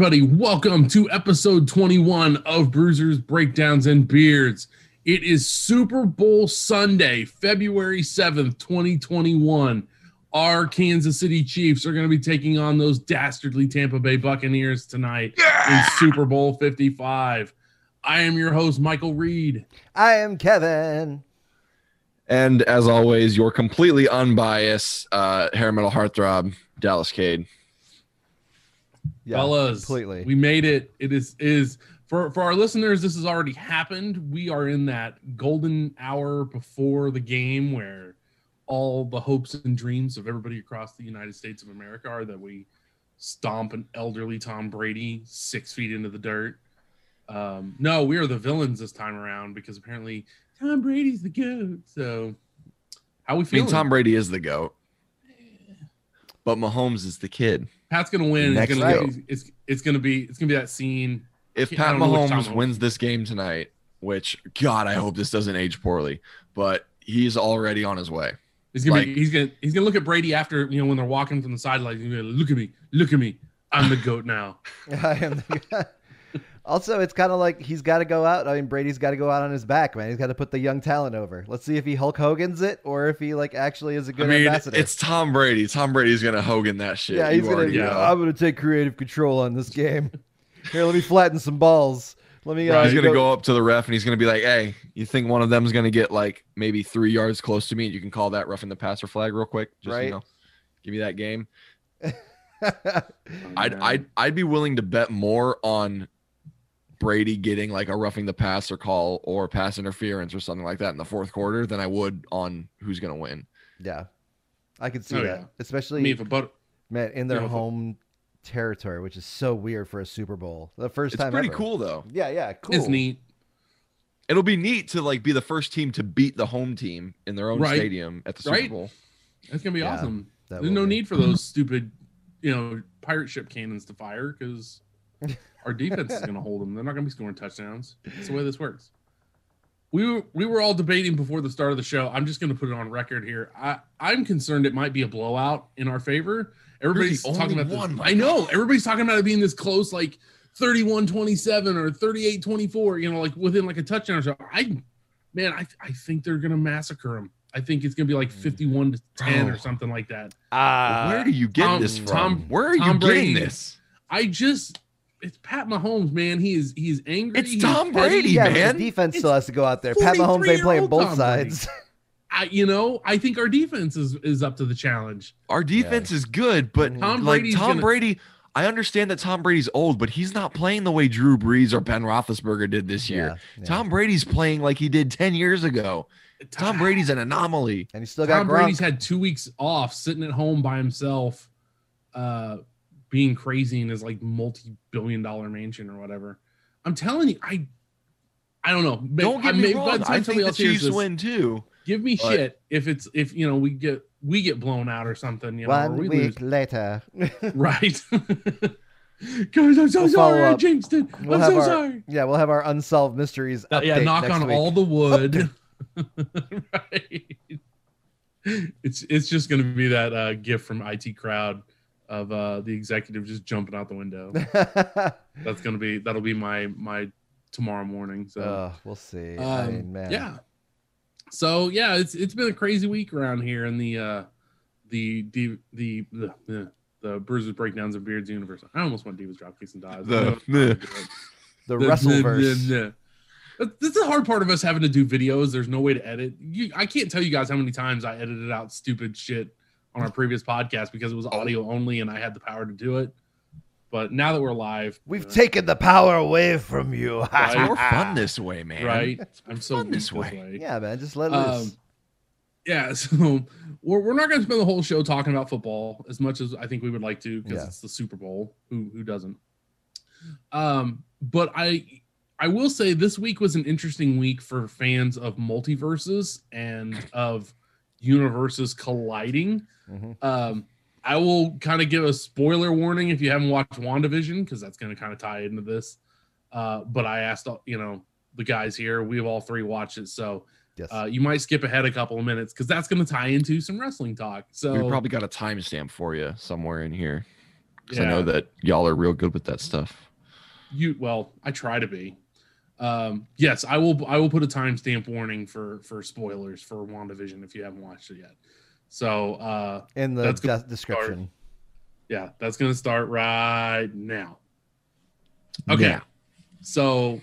everybody. Welcome to episode 21 of Bruisers, Breakdowns, and Beards. It is Super Bowl Sunday, February 7th, 2021. Our Kansas City Chiefs are going to be taking on those dastardly Tampa Bay Buccaneers tonight in Super Bowl 55. I am your host, Michael Reed. I am Kevin. And as always, your completely unbiased uh, hair metal heartthrob, Dallas Cade. Yeah, Fellas, completely. we made it. It is is for for our listeners. This has already happened. We are in that golden hour before the game where all the hopes and dreams of everybody across the United States of America are that we stomp an elderly Tom Brady six feet into the dirt. Um, no, we are the villains this time around because apparently Tom Brady's the goat. So, how we I mean. Tom Brady is the GOAT, but Mahomes is the kid. Pat's gonna win. It's gonna, be, it's it's gonna be it's gonna be that scene. If Pat don't know which Tom Mahomes Mahomes- wins this game tonight, which God, I hope this doesn't age poorly, but he's already on his way. He's gonna Like- be, he's gonna he's gonna look at Brady after you know when they're walking from the sidelines. He's gonna like, look at me, look at me. I'm the goat now. I am the also, it's kind of like he's got to go out. I mean, Brady's got to go out on his back, man. He's got to put the young talent over. Let's see if he Hulk Hogan's it or if he like actually is a good I mean, ambassador. it's Tom Brady. Tom Brady's gonna Hogan that shit. yeah, he's You gonna. know. I'm gonna take creative control on this game. Here, let me flatten some balls. Let me. Uh, He's gonna go up to the ref and he's gonna be like, "Hey, you think one of them's gonna get like maybe three yards close to me? You can call that roughing the passer flag real quick. Just Right. you know, give me that game." I'd. I'd I'd be willing to bet more on Brady getting like a roughing the passer call or pass interference or something like that in the fourth quarter than I would on who's gonna win. yeah, I could see Oh, that, yeah. especially I mean, if a but man in their you know, if a- home territory, which is so weird for a Super Bowl. The first It's time. It's pretty ever. cool though. Yeah, yeah, cool. it's neat. It'll be neat to like be the first team to beat the home team in their own Right. stadium at the Super Right. Bowl. That's gonna be Yeah, awesome. There's no be. need for those stupid, you know, pirate ship cannons to fire because our defense is gonna hold them. They're not gonna be scoring touchdowns. That's the way this works. We were we were all debating before the start of the show. I'm just gonna put it on record here. I I'm concerned it might be a blowout in our favor. Everybody's the talking only about this. I know everybody's talking about it being this close, like 31-27 or 38-24. You know, like within like a touchdown or so. I man, I I think they're gonna massacre them. I think it's gonna be like 51 to 10 or something like that. Ah, Where do you get Tom- this from? Tom- Where are Tom you getting Brady- this? I just it's Pat Mahomes, man. He is he's angry. It's he's Tom petty. Brady, yeah, man. the defense It's still has to go out there. Pat Mahomes ain't 43-year-old playing both Tom sides. I, you know, I think our defense is is up to the challenge. Our defense is good, but Tom like Brady's Tom gonna- Brady, I understand that Tom Brady's old, but he's not playing the way Drew Brees or Ben Roethlisberger did this year. Yeah, yeah. Tom Brady's playing like he did 10 years ago. Tom Brady's an anomaly. and he still got Tom Gronk. Brady's had two weeks off, sitting at home by himself, uh, being crazy in his like multi-billion dollar mansion or whatever. I'm telling you, I, I don't know. Don't I get me may- wrong. I think somebody the Chiefs this, win too. Give me but- shit if it's if you know we get we get blown out or something. You know, or One we week lose. later. Right. Guys, I'm so We'll sorry. I up. jinxed it. We'll I'm so our- sorry. yeah, we'll have our unsolved mysteries. Uh, yeah, knock next on week. all the wood. right. It's it's just gonna be that uh, gift from IT crowd of uh, the executive just jumping out the window. That's gonna be that'll be my my tomorrow morning. So uh, we'll see. I um, mean, man. yeah. So yeah, it's it's been a crazy week around here in the uh the the the the, the, the bruises, breakdowns, and beards universe. I almost want Divas, Dropkicks, and Dives. The- I know it's not the- The The- Wrestleverse. the- the- That- That's the hard part of us having to do videos. There's no way to edit. You, I can't tell you guys how many times I edited out stupid shit on our previous podcast because it was audio only and I had the power to do it. But now that we're live, We've uh, taken the power away from you. It's Right. more fun this way, man. right. It's I'm so fun weak this way. yeah, man. Just let loose. Um, yeah, so we're, we're not going to spend the whole show talking about football as much as I think we would like to because Yeah. it's the Super Bowl. Who who doesn't? Um, but I I will say this week was an interesting week for fans of multiverses and of universes colliding. Mhm. Um, I will kind of give a spoiler warning if you haven't watched WandaVision because that's going to kind of tie into this. Uh, but I asked, you know, the guys here, we have all three watched it, so Yes. uh, you might skip ahead a couple of minutes because that's going to tie into some wrestling talk. So we probably got a timestamp for you somewhere in here. Because I know that y'all are real good with that stuff. you well i try to be um yes i will i will put a timestamp warning for for spoilers for wandavision if you haven't watched it yet so uh In the That's good de- description. yeah that's gonna start right now okay Yeah. so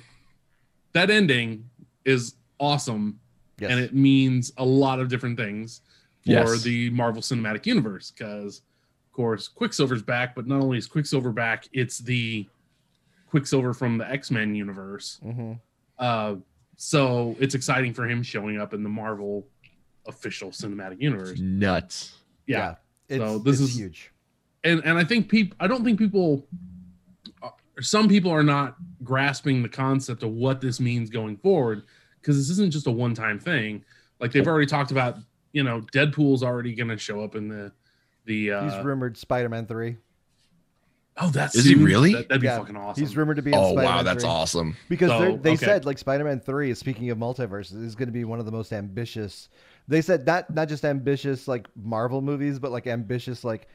that ending is awesome Yes. and it means a lot of different things for Yes. the marvel cinematic universe because of course quicksilver's back but not only is quicksilver back it's the quicksilver from the x-men universe hmm uh, so it's exciting for him showing up in the Marvel official cinematic universe. Nuts. Yeah, It's, So this it's is- huge. and and I think people, I don't think people, uh, some people are not grasping the concept of what this means going forward because this isn't just a one time thing. Like they've already talked about, you know, Deadpool's already going to show up in the the. Uh, He's rumored Spider-Man three. Oh, that's Is he really? That, would be Yeah, fucking awesome. He's rumored to be. In Oh Spider-Man wow, that's 3. awesome. Because So, they're- okay. said like Spider-Man Three. Speaking of multiverses, is going to be one of the most ambitious. They said not not just ambitious like Marvel movies, but like ambitious like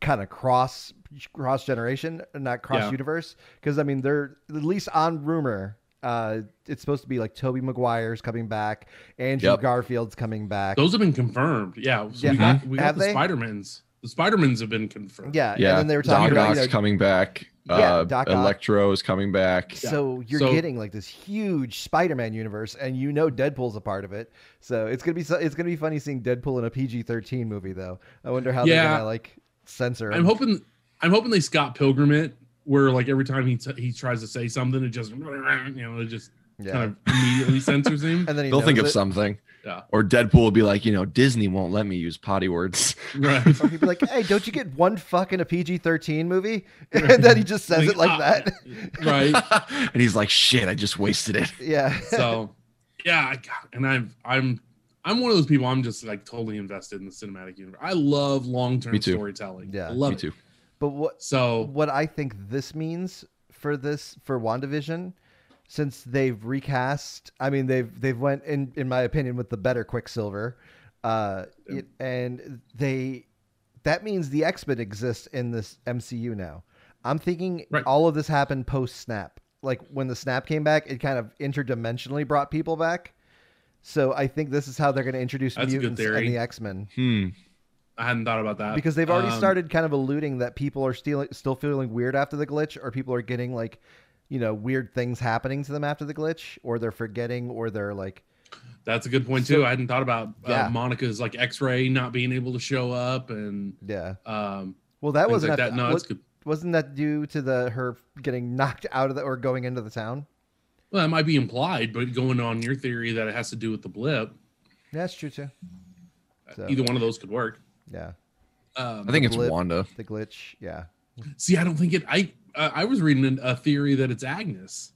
kind of cross cross generation, not cross Yeah. universe. Because I mean, they're at least on rumor. Uh, it's supposed to be like Tobey Maguire's coming back, Andrew Yep. Garfield's coming back. Those have been confirmed. Yeah, so we Yeah. got we got the they? Spider-Mans. The Spider-Mans have been confirmed. yeah, Yeah. and then they were talking Doc about Ock's you know, coming back. Yeah, uh, Doc Ock. Electro is coming back. Yeah. So you're So- getting like this huge Spider-Man universe, and you know Deadpool's a part of it. So it's gonna be so, it's gonna be funny seeing Deadpool in a PG-13 movie, though. I wonder how they're gonna like censor him. I'm hoping I'm hoping they Scott Pilgrim it where like every time he t- he tries to say something, it just you know it just yeah. kind of immediately censors him. and then he They'll think knows of something. Yeah. Or Deadpool will be like, you know, Disney won't let me use potty words. Right. Or he'd be like, "Hey, don't you get one fuck in a PG-13 movie?" and then he just says it like ah, that. right. and he's like, shit, I just wasted it. yeah. So yeah, and I'm I'm I'm one of those people. I'm just like totally invested in the cinematic universe. I love long term storytelling. Yeah. I love me it. too. but what So what I think this means for this for WandaVision, since they've recast, I mean they've they've went in in my opinion with the better Quicksilver, uh, it, and they that means the X Men exist in this MCU now. I'm thinking Right. all of this happened post Snap. Like when the Snap came back, it kind of interdimensionally brought people back. So I think this is how they're going to introduce That's mutants and the X Men Hmm. I hadn't thought about that because they've already Um, started kind of alluding that people are still still feeling weird after the glitch, or people are getting like, you know, weird things happening to them after the glitch, or they're forgetting, or they're like, That's a good point So- too. I hadn't thought about Yeah. uh, Monica's like X-ray not being able to show up and yeah. um Well, that wasn't like at- that. No, wa- good. wasn't that due to the her getting knocked out of the or going into the town? Well, that might be implied, but going on your theory that it has to do with the blip, Yeah, that's true too. So- either one of those could work. Yeah, Um, I think it's blip. Wanda. the glitch. Yeah, See, I don't think it. I uh, I was reading a theory that it's Agnes.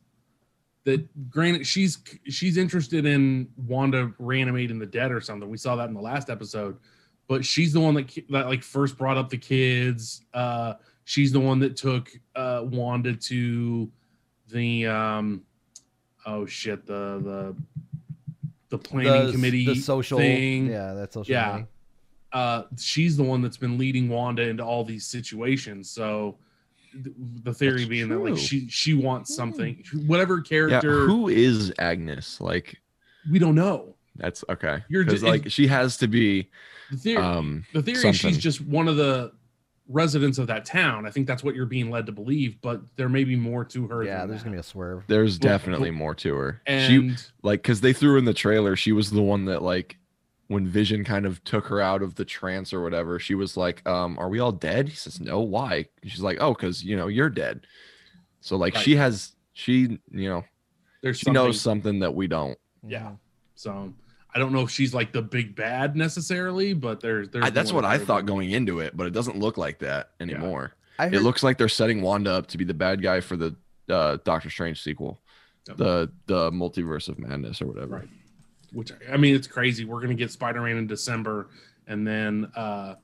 That granted, she's she's interested in Wanda reanimating the dead or something. We saw that in the last episode, but she's the one that that like first brought up the kids. Uh, she's the one that took uh, Wanda to the um, oh shit the the the planning the, committee the social. thing Yeah, that's social. Yeah. uh, she's the one that's been leading Wanda into all these situations. So the theory That's being that like she she wants Hmm. something, whatever Yeah. character Who is Agnes? Like, we don't know. that's okay. You're Because ju- like she has to be The theory, um the theory is she's just one of the residents of that town. I think that's what you're being led to believe, but there may be more to her. Yeah, than there's that. gonna be a swerve. there's Well, definitely more to her. And she like because they threw in the trailer, she was the one that like when Vision kind of took her out of the trance or whatever, she was like, um, are we all dead? He says, No, why? And she's like, Oh, because you know, you're dead. So like Right. she has she, you know, there's she something, knows something that we don't. Yeah. So I don't know if she's like the big bad necessarily, but there's there's I, that's what I thought going into it, but it doesn't look like that anymore. I heard, It looks like they're setting Wanda up to be the bad guy for the uh, Doctor Strange sequel, Yep. the the Multiverse of Madness or whatever. Right. Which I mean, it's crazy. We're gonna get Spider Man in December, and then uh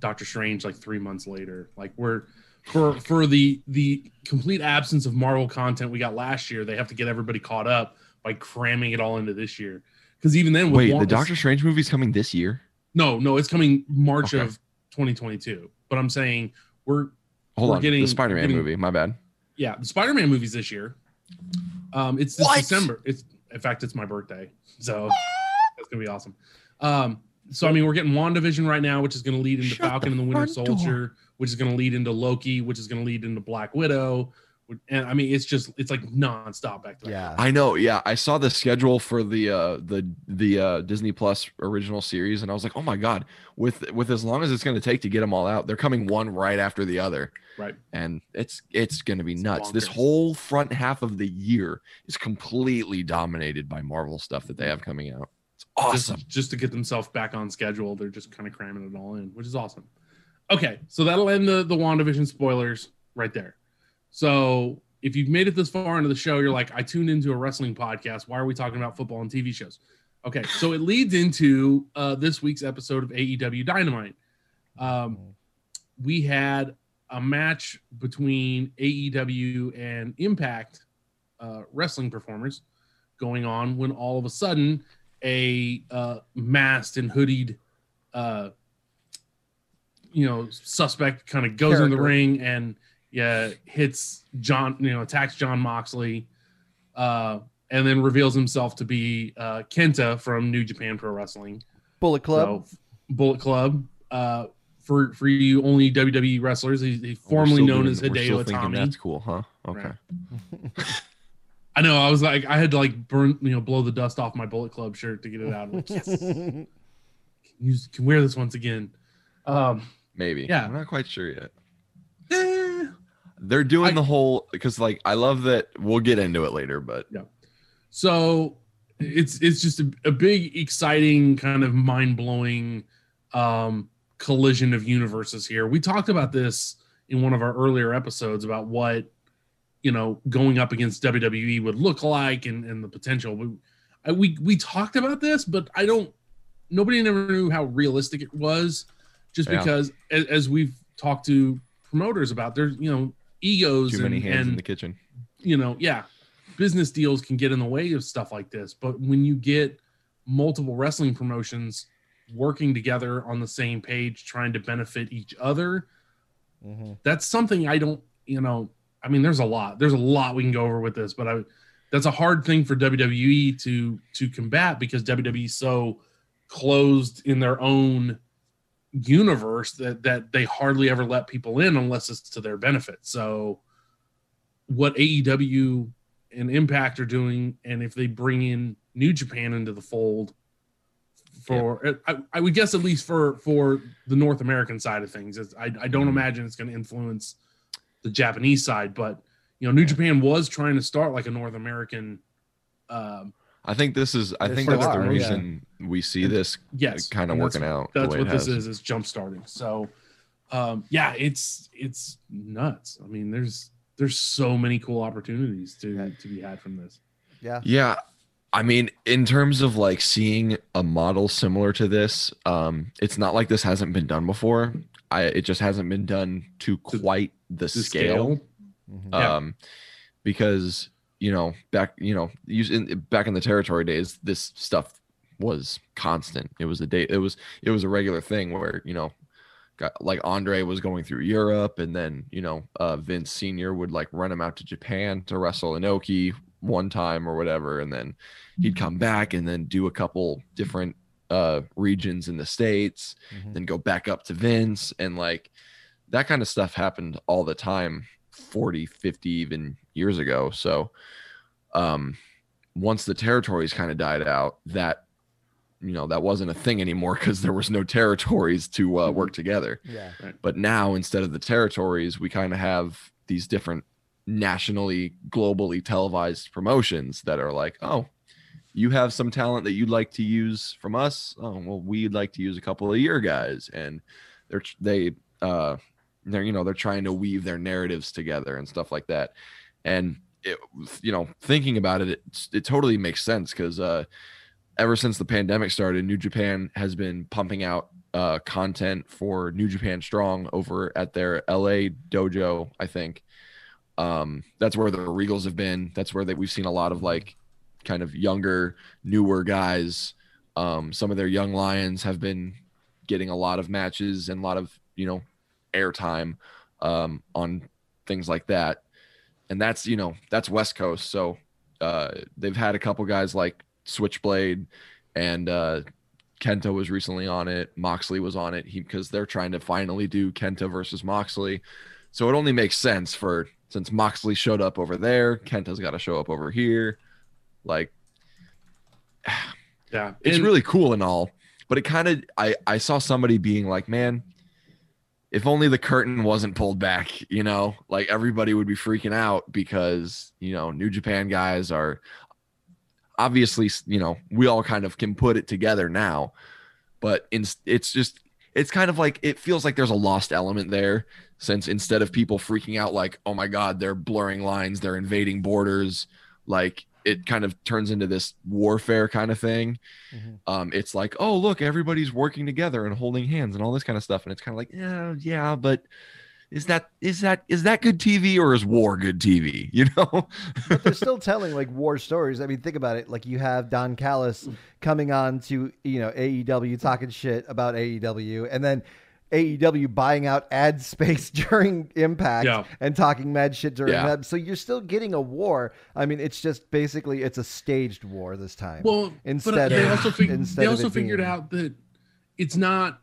Doctor Strange like three months later. Like we're for for the the complete absence of Marvel content we got last year. They have to get everybody caught up by cramming it all into this year. Because even then, Wait, the Doctor Strange movie's coming this year? No, no, it's coming March Okay. of 2022. But I'm saying we're Hold We're on, getting- the Spider-Man movie. My bad. Yeah, the Spider-Man movie's this year. Um, it's this What? December. It's in fact, it's my birthday, so that's gonna be awesome. Um, so I mean, we're getting WandaVision right now, which is gonna lead into Shut Falcon the and the Winter front door. Soldier, which is gonna lead into Loki, which is gonna lead into Black Widow. And I mean, it's just it's like nonstop back to back. Yeah. I know. Yeah, I saw the schedule for the uh the the uh Disney Plus original series, and I was like, oh my god, with with as long as it's going to take to get them all out, they're coming one right after the other, Right. and it's it's going to be It's nuts. This whole front half of the year is completely dominated by Marvel stuff that they have coming out. It's awesome. Just, just to get themselves back on schedule, they're just kind of cramming it all in, which is awesome. Okay, so that'll end the the WandaVision spoilers right there. So if you've made it this far into the show, you're like, I tuned into a wrestling podcast. Why are we talking about football and TV shows? Okay, so it leads into uh, this week's episode of AEW Dynamite. Um, we had a match between AEW and Impact uh, wrestling performers going on when all of a sudden a uh, masked and hoodied, uh, you know, suspect kind of goes in the ring and yeah hits John, you know, attacks Jon Moxley, uh, and then reveals himself to be uh, Kenta from New Japan Pro Wrestling. Bullet Club. So, Bullet Club. Uh, for for you only WWE wrestlers, he's, he's formerly known doing- as we're Hideo Itami. That's cool, huh? Okay. Right. I know. I was like, I had to like burn, you know, blow the dust off my Bullet Club shirt to get it out. Like, yes, can, use, can wear this once again. Um, Maybe. Yeah. I'm not quite sure yet. They're doing I- the whole because like I love that. We'll get into it later, but yeah. so it's it's just a, a big, exciting, kind of mind blowing um, collision of universes here. We talked about this in one of our earlier episodes about what you know going up against WWE would look like and, and the potential. We, I, we we talked about this, but I don't. Nobody never knew how realistic it was, just Yeah. because as, as we've talked to promoters about, there's you know egos too many and, hands in the kitchen. you know, yeah, business deals can get in the way of stuff like this. But when you get multiple wrestling promotions working together on the same page, trying to benefit each other, Mhm. that's something I don't, you know, I mean, there's a lot, there's a lot we can go over with this, but I, that's a hard thing for WWE to to combat because WWE is so closed in their own universe that that they hardly ever let people in unless it's to their benefit. So what AEW and Impact are doing, and if they bring in New Japan into the fold, for I, I would guess at least for for the North American side of things, it's, I I don't Mhm. imagine it's going to influence the Japanese side, but you know New Japan was trying to start like a North American. Um, I think this is. I think that's the are, yeah. reason we see this yes, kind of working out. the That's way what it this has. is. Is jump starting. So, um, yeah, it's it's nuts. I mean, there's there's so many cool opportunities to Yeah. to be had from this. Yeah. Yeah. I mean, in terms of like seeing a model similar to this, um, it's not like this hasn't been done before. I it just hasn't been done to To quite the, The scale. Mhm. Yeah. Um, because you know back you know using back in the territory days, this stuff was constant. It was a day. It was it was a regular thing where you know. Got, like Andre was going through Europe, and then you know uh, Vince Senior would like run him out to Japan to wrestle Inoki one time or whatever, and then he'd come back and then do a couple different uh regions in the states Mhm. then go back up to vince and like that kind of stuff happened all the time 40 50 even years ago so um once the territories kind of died out that you know that wasn't a thing anymore because there was no territories to uh, work together. Yeah. but now instead of the territories we kind of have these different nationally globally televised promotions that are like oh you have some talent that you'd like to use from us? Oh well we'd like to use a couple of your guys. And they're they uh they're you know they're trying to weave their narratives together and stuff like that. And it, you know thinking about it it, it totally makes sense because uh ever since the pandemic started new japan has been pumping out uh content for new japan strong over at their la dojo i think. Um that's where the regals have been. That's where that we've seen a lot of like kind of younger newer guys. Um some of their young lions have been getting a lot of matches and a lot of you know airtime um, on things like that. And that's you know that's West Coast, so uh, they've had a couple guys like Switchblade and uh, Kenta was recently on it. Moxley was on it because they're trying to finally do Kenta versus Moxley. So it only makes sense for since Moxley showed up over there, Kenta's got to show up over here. Like, Yeah, it's And- really cool and all, but it kind of I I saw somebody being like, man, if only the curtain wasn't pulled back, you know, like everybody would be freaking out because you know New Japan guys are obviously you know we all kind of can put it together now, but in, it's just it's kind of like it feels like there's a lost element there since instead of people freaking out like oh my god they're blurring lines they're invading borders like it kind of turns into this warfare kind of thing Mhm. um it's like oh look everybody's working together and holding hands and all this kind of stuff and it's kind of like yeah yeah but is that is that is that good tv or is war good tv you know but they're still telling like war stories. I mean, think about it. Like you have Don Callis coming on to you know AEW talking shit about AEW, and then AEW buying out ad space during Impact Yeah. and talking mad shit during Yeah. that. So you're still getting a war. I mean, it's just basically it's a staged war this time. Well, uh, Instead but they of- also fig- instead they also it figured being- out that it's not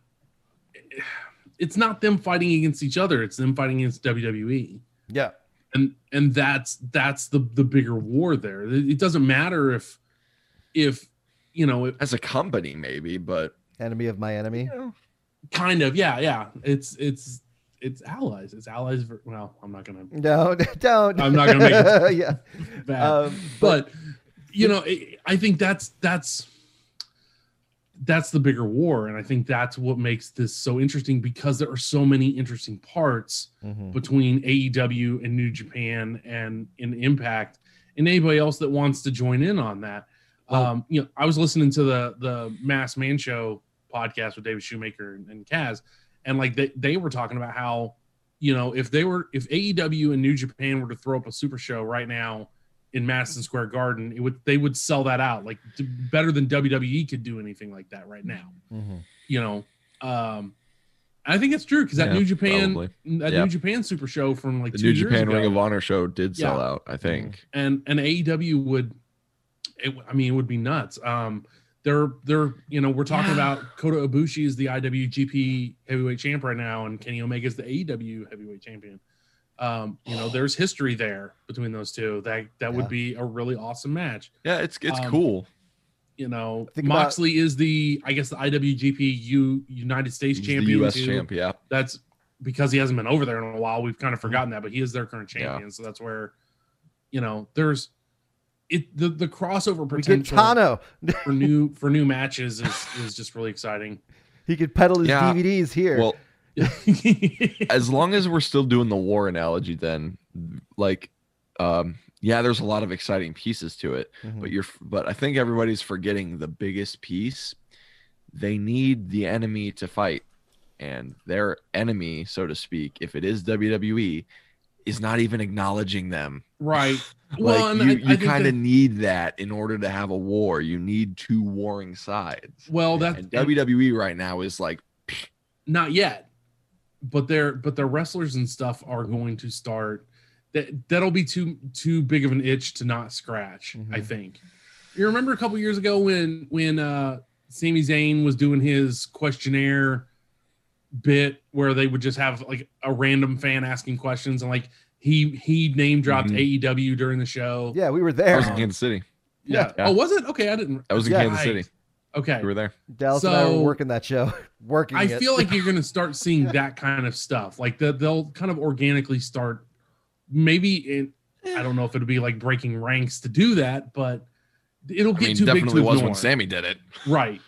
it's not them fighting against each other. It's them fighting against WWE, yeah, and and that's that's the the bigger war there. It it doesn't matter if if you know it, as a company maybe but enemy of my enemy. kind of yeah yeah it's it's it's allies. It's allies. For, well, I'm not gonna No, don't. I'm not gonna make it- yeah, bad. um, but but you know it, i think that's that's that's the bigger war and i think that's what makes this so interesting because there are so many interesting parts Mhm. between aew and new japan and in impact and anybody else that wants to join in on that Well- um you know i was listening to the the masked man show podcast with david shoemaker and, and kaz and like they, they were talking about how you know if they were if aew and new japan were to throw up a super show right now in Madison Square Garden, it would they would sell that out like d- better than WWE could do anything like that right now. Mhm. You know, um, I think it's true because that Yeah, New Japan probably. that Yeah. New Japan Super Show from like the two new years japan ago, ring of honor show did sell Yeah. out i think and and AEW would, it, I mean, it would be nuts. Um, they're they're you know we're talking Yeah. about Kota Ibushi is the IWGP Heavyweight Champ right now, and Kenny Omega is the AEW Heavyweight Champion. Um, you know, there's history there between those two. That that Yeah. would be a really awesome match. yeah it's it's Um, cool you know, Think about- Moxley is the I guess the IWGP U United States He's the champion. us too. champ yeah That's because he hasn't been over there in a while. We've kind of forgotten that, but he is their current Yeah. champion. So that's where, you know, there's it the the crossover potential Tano. for new for new matches is is just really exciting. He could peddle his Yeah. DVDs here. well as long as we're still doing the war analogy then like um yeah there's a lot of exciting pieces to it Mhm. but you're but i think everybody's forgetting the biggest piece. They need the enemy to fight and their enemy so to speak if it is wwe is not even acknowledging them. Right. like Well, and you, you kind of need that in order to have a war. You need two warring sides. Well, that wwe right now is like not yet but their but their wrestlers and stuff are going to start that that'll be too too big of an itch to not scratch i Mhm. think you remember a couple years ago when when uh Sami Zayn was doing his questionnaire bit where they would just have like a random fan asking questions and like he he name dropped Mhm. AEW during the show. yeah, we were that there. was in kansas city Yeah. Yeah. Oh, was it? Okay, I didn't. that was in Yeah. kansas city Okay. you were there Dallas and I were So- working that show, working. I it. feel like you're going to start seeing that kind of stuff. Like that they'll kind of organically start maybe in, I don't know if it'll be like breaking ranks to do that, but it'll I get mean, too big definitely to was ignore. when Sami did it. right.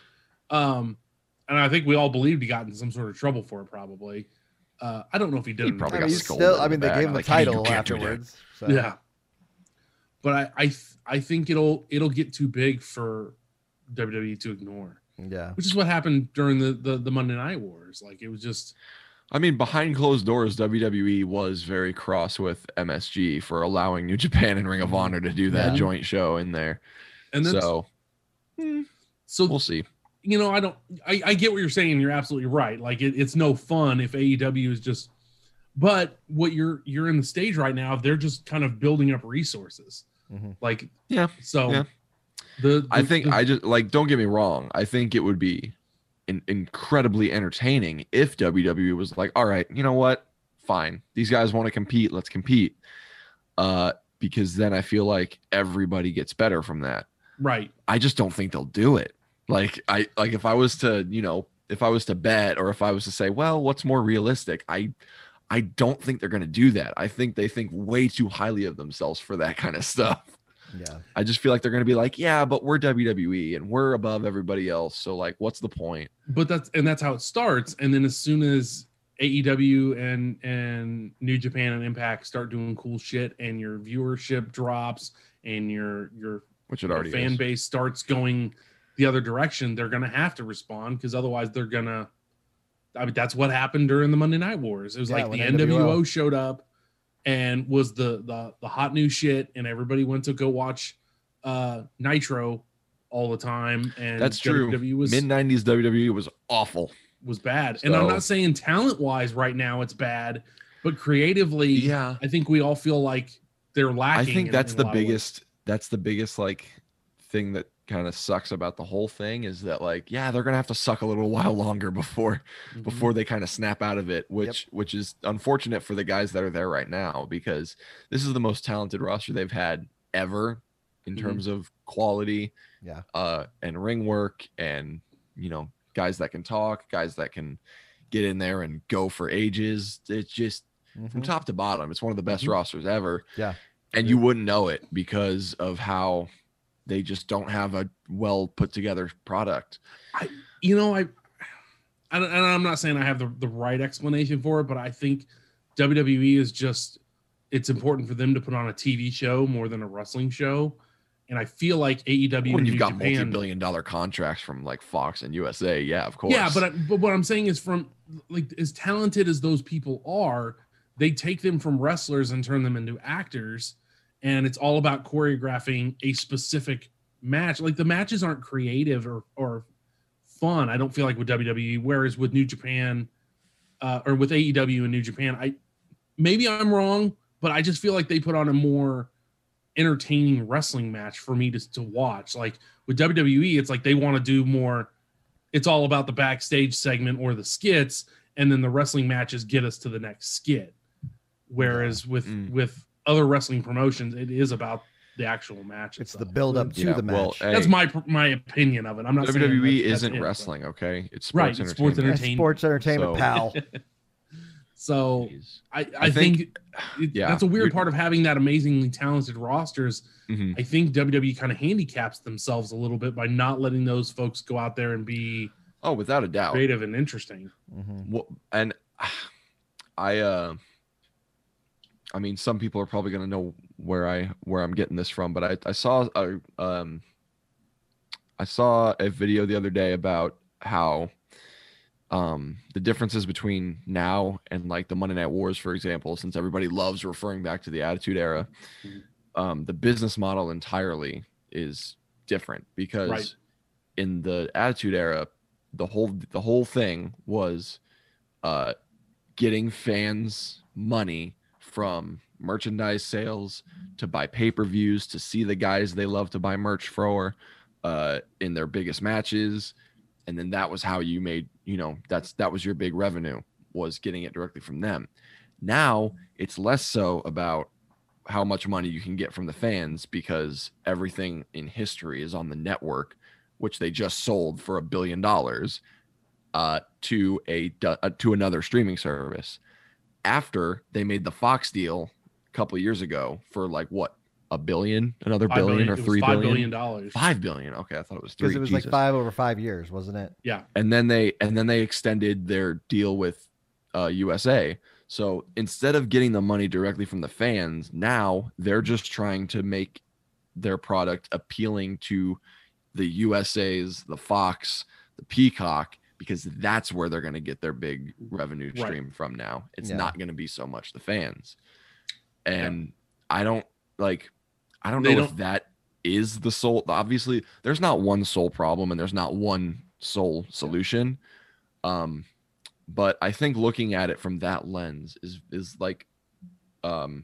Um and I think we all believed he got in some sort of trouble for it probably. Uh I don't know if he did. He or probably I mean, got scolded still. I mean, they back, gave him a like, hey, title can't do that. afterwards. So. Yeah. But I I th- I think it'll it'll get too big for WWE to ignore. yeah. Which is what happened during the the, the Monday Night Wars. Like it was just I mean, behind closed doors, WWE was very cross with MSG for allowing New Japan and Ring of Honor to do that Yeah. joint show in there. and that's So so we'll see. you know, I don't, I, I get what you're saying. You're absolutely right. Like, it, it's no fun if AEW is just but what you're you're in the stage right now they're just kind of building up resources Mhm. like Yeah, so yeah. The, I think the- I just like don't get me wrong. I think it would be in, incredibly entertaining if WWE was like, all right, you know what? Fine. These guys want to compete. Let's compete. Uh, because then I feel like everybody gets better from that. right I just don't think they'll do it. Like I like if I was to, you know, if I was to bet or if I was to say, well, what's more realistic? I I don't think they're going to do that. I think they think way too highly of themselves for that kind of stuff. Yeah. I just feel like they're going to be like, yeah, but we're WWE and we're above everybody else. So like, what's the point? but that's and that's how it starts and then as soon as AEW and and New Japan and Impact start doing cool shit and your viewership drops and your your Which it already fan is. base starts going the other direction, they're gonna have to respond because otherwise they're gonna. I mean, that's what happened during the Monday Night Wars. It was Yeah, like the NWO NWO showed up and was the the the hot new shit, and everybody went to go watch uh Nitro all the time. And That's true. WWE was Mid '90s WWE was awful. was bad. and I'm not saying talent wise right now it's bad, but creatively, Yeah, I think we all feel like they're lacking. I think in- that's in the lot of ways. biggest. That's the biggest like thing that kind of sucks about the whole thing is that like yeah they're gonna have to suck a little while longer before Mhm. before they kind of snap out of it which which is unfortunate for the guys that are there right now because this is the most talented roster they've had ever in Mhm. terms of quality Yeah. uh and ring work and you know guys that can talk guys that can get in there and go for ages it's just from Mhm. top to bottom it's one of the best Mhm. rosters ever Yeah. and you wouldn't know it because of how they just don't have a well put together product. I, you know, I, I don't- and I'm not saying I have the, the right explanation for it, but I think WWE is just it's important for them to put on a TV show more than a wrestling show. And I feel like AEW when you've New got Japan, multi-billion dollar contracts from like fox and usa yeah of course. Yeah, but I, but what I'm saying is from like as talented as those people are, they take them from wrestlers and turn them into actors, and it's all about choreographing a specific match. Like the matches aren't creative or or fun. I don't feel like with WWE. Whereas with New Japan, uh, or with AEW and New Japan, I maybe I'm wrong, but I just feel like they put on a more entertaining wrestling match for me to, to watch. Like with WWE, it's like they want to do more. It's all about the backstage segment or the skits, and then the wrestling matches get us to the next skit. Whereas with Mm. with other wrestling promotions, it is about the actual match. It's the build up to Yeah, the well, match. hey, That's my my opinion of it. I'm not wwe that- that's isn't it, but- wrestling okay it's Right, sports it's sports entertainment. That's entertainment. sports entertainment, So- pal. So Jeez. I, I, I think, think- it- yeah, that's a weird part of having that amazingly talented rosters. Mhm. I think WWE kind of handicaps themselves a little bit by not letting those folks go out there and be oh without a doubt creative and interesting. Mhm. Well, and I uh I mean some people are probably going to know where I where I'm getting this from, but I I saw a um I saw a video the other day about how um the differences between now and like the Monday Night Wars for example, since everybody loves referring back to the Attitude Era, Mhm. um the business model entirely is different because Right. in the Attitude Era the whole the whole thing was uh getting fans money from merchandise sales to buy pay-per-views to see the guys they love to buy merch for uh in their biggest matches. And then that was how you made you know that's that was your big revenue was getting it directly from them. Now it's less so about how much money you can get from the fans because everything in history is on the network which they just sold for a billion dollars uh, to a uh, to another streaming service after they made the Fox deal a couple years ago for like what a billion, another Five billion billion- or it was three five billion? billion dollars. Five billion. Okay, I thought it was three. Because it was Jesus. like five over five years, wasn't it? Yeah, and then they and then they extended their deal with uh, USA. So instead of getting the money directly from the fans, now they're just trying to make their product appealing to the USA's, the Fox, the Peacock, because that's where they're going to get their big revenue Right. stream from now. It's Yeah. not going to be so much the fans. And I don't like I don't They know if don't- that is the sole obviously there's not one sole problem and there's not one sole solution. Um but I think looking at it from that lens is is like um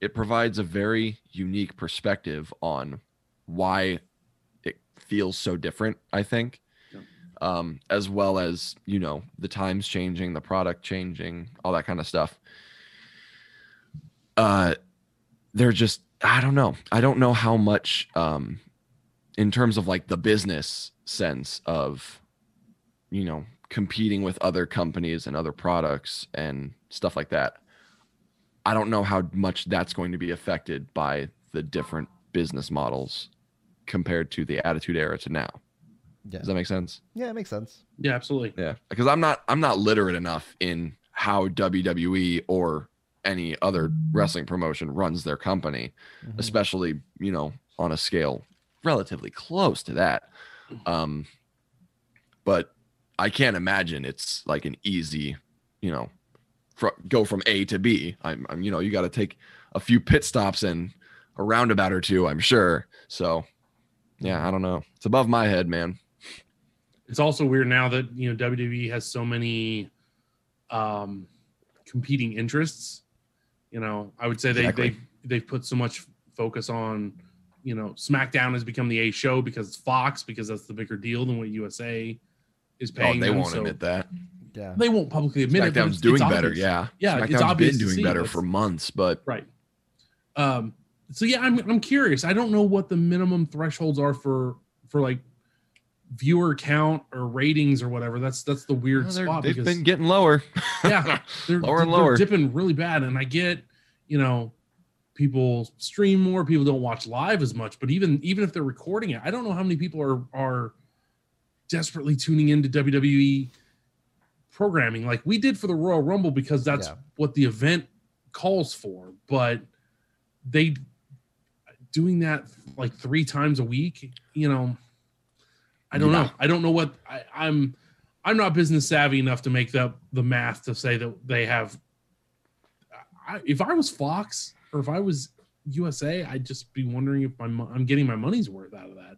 it provides a very unique perspective on why it feels so different, I think. Um, as well as, you know, the times changing, the product changing, all that kind of stuff. Uh they're just I don't know. I don't know how much um in terms of like the business sense of you know competing with other companies and other products and stuff like that i don't know how much that's going to be affected by the different business models compared to the attitude era to now Yeah. does that make sense Yeah, it makes sense. Yeah, absolutely. yeah because i'm not i'm not literate enough in how wwe or any other wrestling promotion runs their company Mhm. especially you know on a scale relatively close to that um but i can't imagine it's like an easy you know fr- go from a to b i'm, I'm you know you got to take a few pit stops and a roundabout or two i'm sure so yeah i don't know it's above my head man It's also weird now that you know WWE has so many um competing interests. You know, I would say they Exactly. they they've put so much focus on, you know, SmackDown has become the A show because it's Fox because that's the bigger deal than what USA is oh paying. they them, won't so admit that Yeah. They won't publicly admit it. SmackDown's doing it's better obvious. yeah Yeah, it's SmackDown's obvious been doing better for months but Right. Um. So yeah, I'm I'm curious. I don't know what the minimum thresholds are for for like viewer count or ratings or whatever. That's that's the weird well, spot they've because been getting lower Yeah, they're, Lower and they're lower. dipping really bad. And I get, you know, people stream more, people don't watch live as much. But even even if they're recording it, I don't know how many people are are desperately tuning into WWE programming like we did for the Royal Rumble because that's Yeah. what the event calls for. But they doing that like three times a week, you know. I don't Yeah. know. I don't know what I, I'm. I'm not business savvy enough to make the the math to say that they have. I, if I was Fox or if I was USA, I'd just be wondering if my mo- I'm getting my money's worth out of that.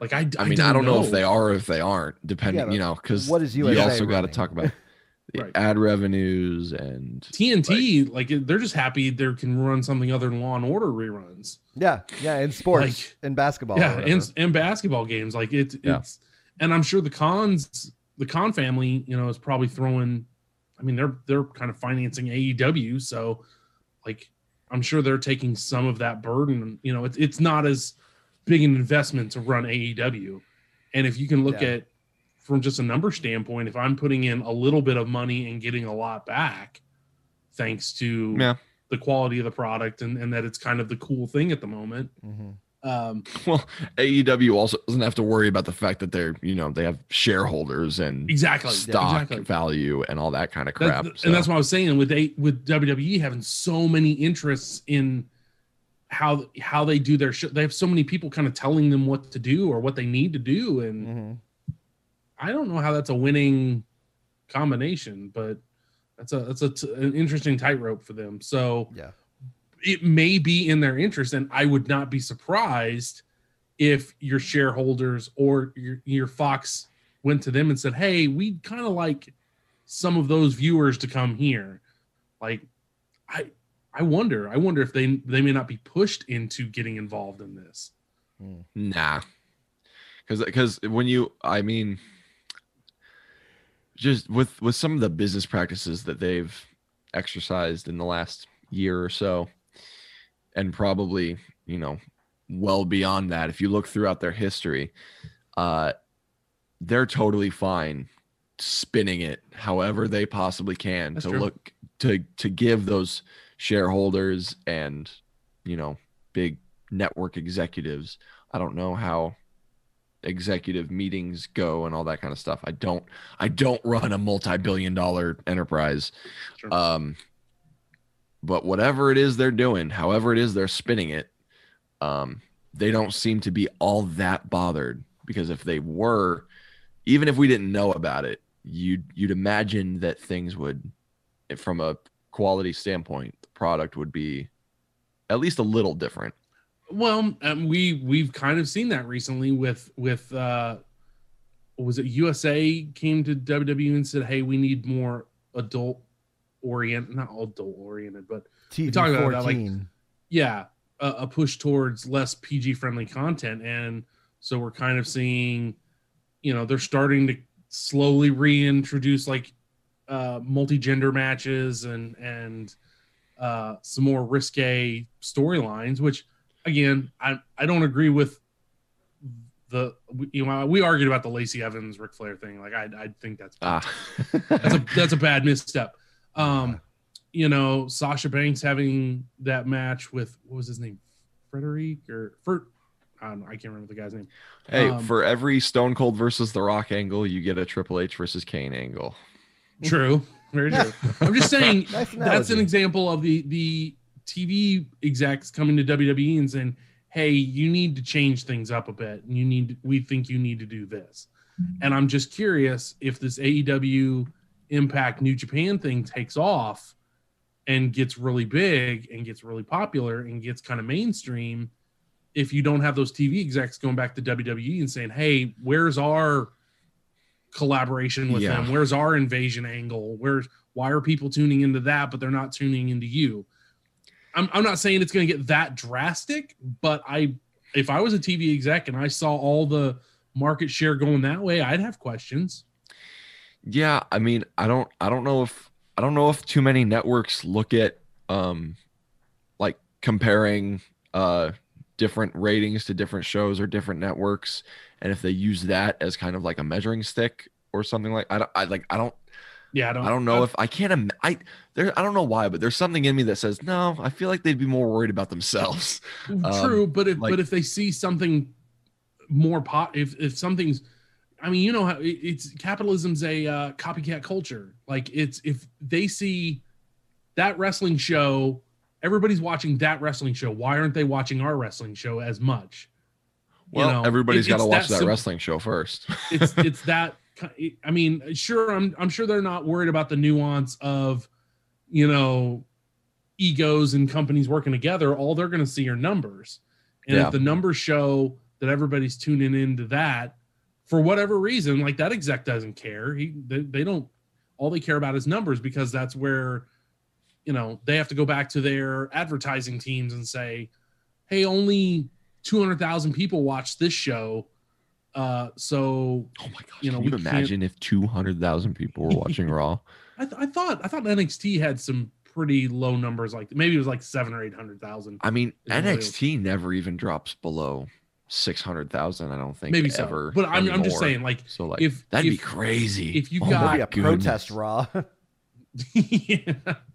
Like I, I mean, I don't know. if they are or if they aren't, depending, Yeah, you know, because what is USA you also got to talk about the Right. ad revenues and TNT. Like, they're just happy they can run something other than Law and Order reruns. Yeah. Yeah. In sports, Like- in basketball. yeah, whatever. and and basketball games. Like it's Yeah. it's, and I'm sure the cons, the Khan family, you know, is probably throwing. I mean, they're they're kind of financing AEW, so like I'm sure they're taking some of that burden. You know, it's it's not as big an investment to run AEW, and if you can look Yeah. at from just a number standpoint, if I'm putting in a little bit of money and getting a lot back, thanks to yeah. the quality of the product and, and that it's kind of the cool thing at the moment. Mhm. Um, Well, AEW also doesn't have to worry about the fact that they're, you know, they have shareholders and exactly. stock exactly. value and all that kind of That- crap. and that's what I was saying with a, with WWE having so many interests in how how they do their shit. They have so many people kind of telling them what to do or what they need to do, and Mhm. I don't know how that's a winning combination, but that's a that's a t- an interesting tightrope for them. So Yeah. it may be in their interest, and I would not be surprised if your shareholders or your, your Fox went to them and said, "Hey, we'd kind of like some of those viewers to come here." Like, I I wonder, I wonder if they they may not be pushed into getting involved in this. Hmm. nah. Cause, cause when you, I mean, just with, with some of the business practices that they've exercised in the last year or so, and probably, you know, well beyond that, if you look throughout their history, uh, they're totally fine spinning it however they possibly can That's to true. look to to give those shareholders and you know big network executives i don't know how executive meetings go and all that kind of stuff. I don't i don't run a multi-billion dollar enterprise. Sure. um but whatever it is they're doing however it is they're spinning it um they don't seem to be all that bothered. Because if they were even if we didn't know about it you'd you'd imagine that things would from a quality standpoint the product would be at least a little different Well, um, we we've kind of seen that recently with with uh, was it USA came to WWE and said, "Hey, we need more adult orient, not adult oriented, but TV talking about that, like- yeah, a, a push towards less PG friendly content, and so we're kind of seeing, you know, they're starting to slowly reintroduce like uh, multi gender matches and and uh, some more risque storylines. Which, again, I I don't agree with the you know we argued about the Lacey Evans Ric Flair thing. Like I I think that's Ah. that's a that's a bad misstep. Um, you know, Sasha Banks having that match with what was his name, Frederic or Fer, I know, I can't remember the guy's name. hey, um, for every Stone Cold versus The Rock angle, you get a Triple H versus Kane angle. True, very true. I'm just saying Nice that's an example of the the TV execs coming to WWE and saying, "Hey, you need to change things up a bit. And you need we think you need to do this." Mm-hmm. And I'm just curious if this AEW Impact New Japan thing takes off and gets really big and gets really popular and gets kind of mainstream if you don't have those TV execs going back to WWE and saying, "Hey, where's our collaboration with Yeah. them? Where's our invasion angle? Where's why are people tuning into that but they're not tuning into you?" I'm I'm not saying it's going to get that drastic, but I if I was a TV exec and I saw all the market share going that way, I'd have questions. Yeah, I mean, I don't I don't know if I don't know if too many networks look at um like comparing uh different ratings to different shows or different networks and if they use that as kind of like a measuring stick or something like I don't I like I don't Yeah, I don't I don't know if I can't im- I there I don't know why but there's something in me that says no, I feel like they'd be more worried about themselves. True, but if like- but if they see something more pot, if if something's, I mean, you know how it's capitalism's a uh, copycat culture. Like it's if they see that wrestling show, everybody's watching that wrestling show. Why aren't they watching our wrestling show as much? You Well, know, everybody's it- got to watch that that sim- wrestling show first. it's it's that i mean sure i'm i'm sure they're not worried about the nuance of you know egos and companies working together. All they're going to see are numbers. And Yeah. if the numbers show that everybody's tuning into that for whatever reason like that exec doesn't care. He they, they don't all they care about is numbers because that's where you know they have to go back to their advertising teams and say hey only 200,000 people watch this show uh so Oh my gosh! You know, can you we can't- imagine if two hundred thousand people were watching Raw? I, th- I thought I thought NXT had some pretty low numbers like maybe it was like 7 or 800,000 I mean, Is what. NXT never even drops below six hundred thousand. I don't think maybe ever. but I'm, I'm just saying like So like, if that'd be crazy. if you Oh got- a goodness. protest raw. yeah.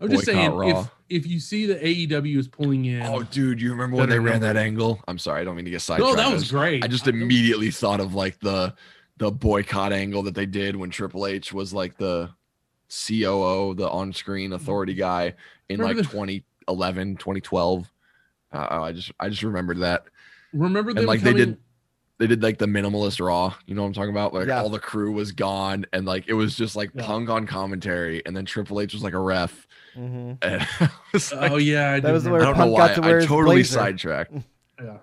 I'm just saying Raw. if if you see that AEW is pulling in Oh, dude, you remember when they ran that angle? I'm sorry, I don't mean to get sidetracked. no that was great I just immediately thought of like the the boycott angle that they did when Triple H was like the COO, the on-screen authority guy in Remember like the- 2011, 2012. Uh, I just I just remembered that. remember them and like they did they did like the minimalist raw you know what i'm talking about like Yeah. all the crew was gone and like it was just like Yeah. punk on commentary and then triple h was like a ref Mm-hmm. and was like, oh yeah I That do was i where remember. don't know why got to wear i totally blazer. sidetracked yeah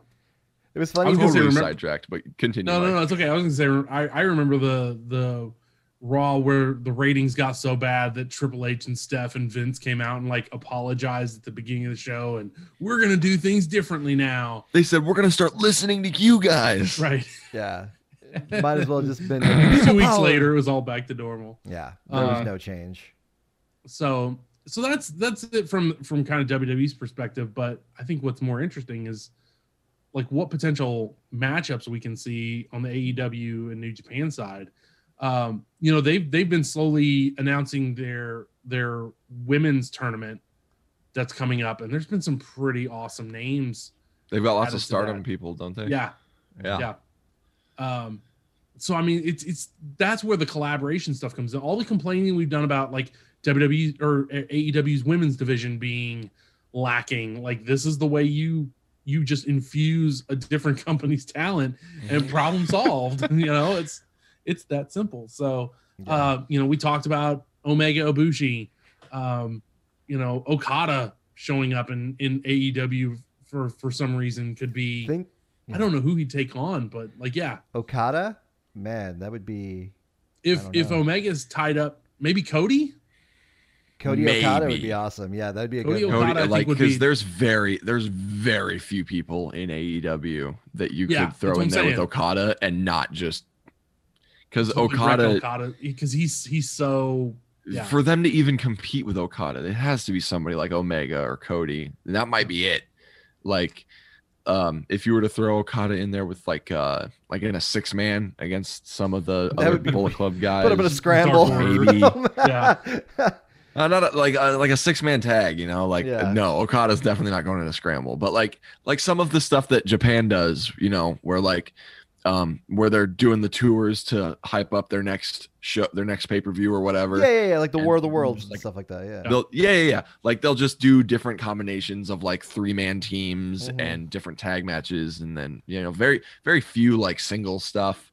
It was I funny. was gonna say, totally remember- sidetracked but continue No, no, no, it's okay. I was gonna say I, I remember the the Raw where the ratings got so bad that Triple H and Steph and Vince came out and like apologized at the beginning of the show and we're gonna do things differently now. they said we're gonna start listening to you guys Right. Yeah. Might as well just been Two weeks later, it was all back to normal. Yeah, there Uh, was no change. So so that's that's it from from kind of WWE's perspective. But I think what's more interesting is like what potential matchups we can see on the AEW and New Japan side. Um, you know, they've they've been slowly announcing their their women's tournament that's coming up, and there's been some pretty awesome names. they've got lots of stardom people don't they Yeah, yeah, yeah. Um, so I mean, it's it's that's where the collaboration stuff comes in. All the complaining we've done about like WWE or AEW's women's division being lacking, like this is the way you you just infuse a different company's talent and problem solved. you know, it's it's that simple. So Yeah. uh, you know, we talked about Omega Ibushi, um, you know, Okada showing up in in AEW for for some reason could be think I don't know who he'd take on, but like, yeah, Okada man, that would be If don't if know. Omega's tied up, maybe Cody. Cody Okada would be awesome. Yeah, that'd be a Cody good. Okada- one. I Cody, think, like would because be- there's very there's very few people in AEW that you Yeah, could throw in I'm there with. Okada and not just because So we wreck Okada Okada because he's he's so yeah. for them to even compete with Okada, it has to be somebody like Omega or Cody. And that might be it. Like, um, if you were to throw Okada in there with like uh like in a six man against some of the That other be Bullet. Club guys, Put him in a scramble. Maybe. Yeah. uh, not a, like uh, like a six man tag, you know, like Yeah. no, Okada's definitely not going in a scramble, but like like some of the stuff that Japan does, you know, where like um where they're doing the tours to hype up their next show, their next pay per view or whatever. yeah, yeah, yeah, like the And War of the Worlds and like- stuff like that. Yeah. They'll yeah, yeah, yeah. Like they'll just do different combinations of like three man teams Mhm. and different tag matches, and then you know, very very few like single stuff.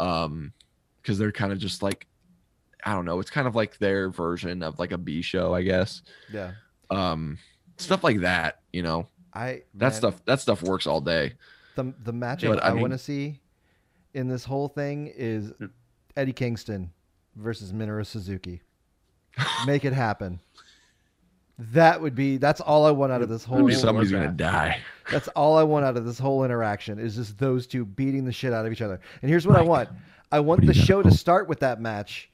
Um, because they're kind of just like I don't know, it's kind of like their version of like a B show, I guess. Yeah. Um, stuff like that, you know, I that man, stuff that stuff works all day. The the matchup But, I, I mean- want to see in this whole thing is Eddie Kingston versus Minoru Suzuki. Make it happen. That would be. That's all I want out of this whole. Somebody's gonna die. That's all I want out of this whole interaction is just those two beating the shit out of each other. And here's what I want. I want the show to start with that match,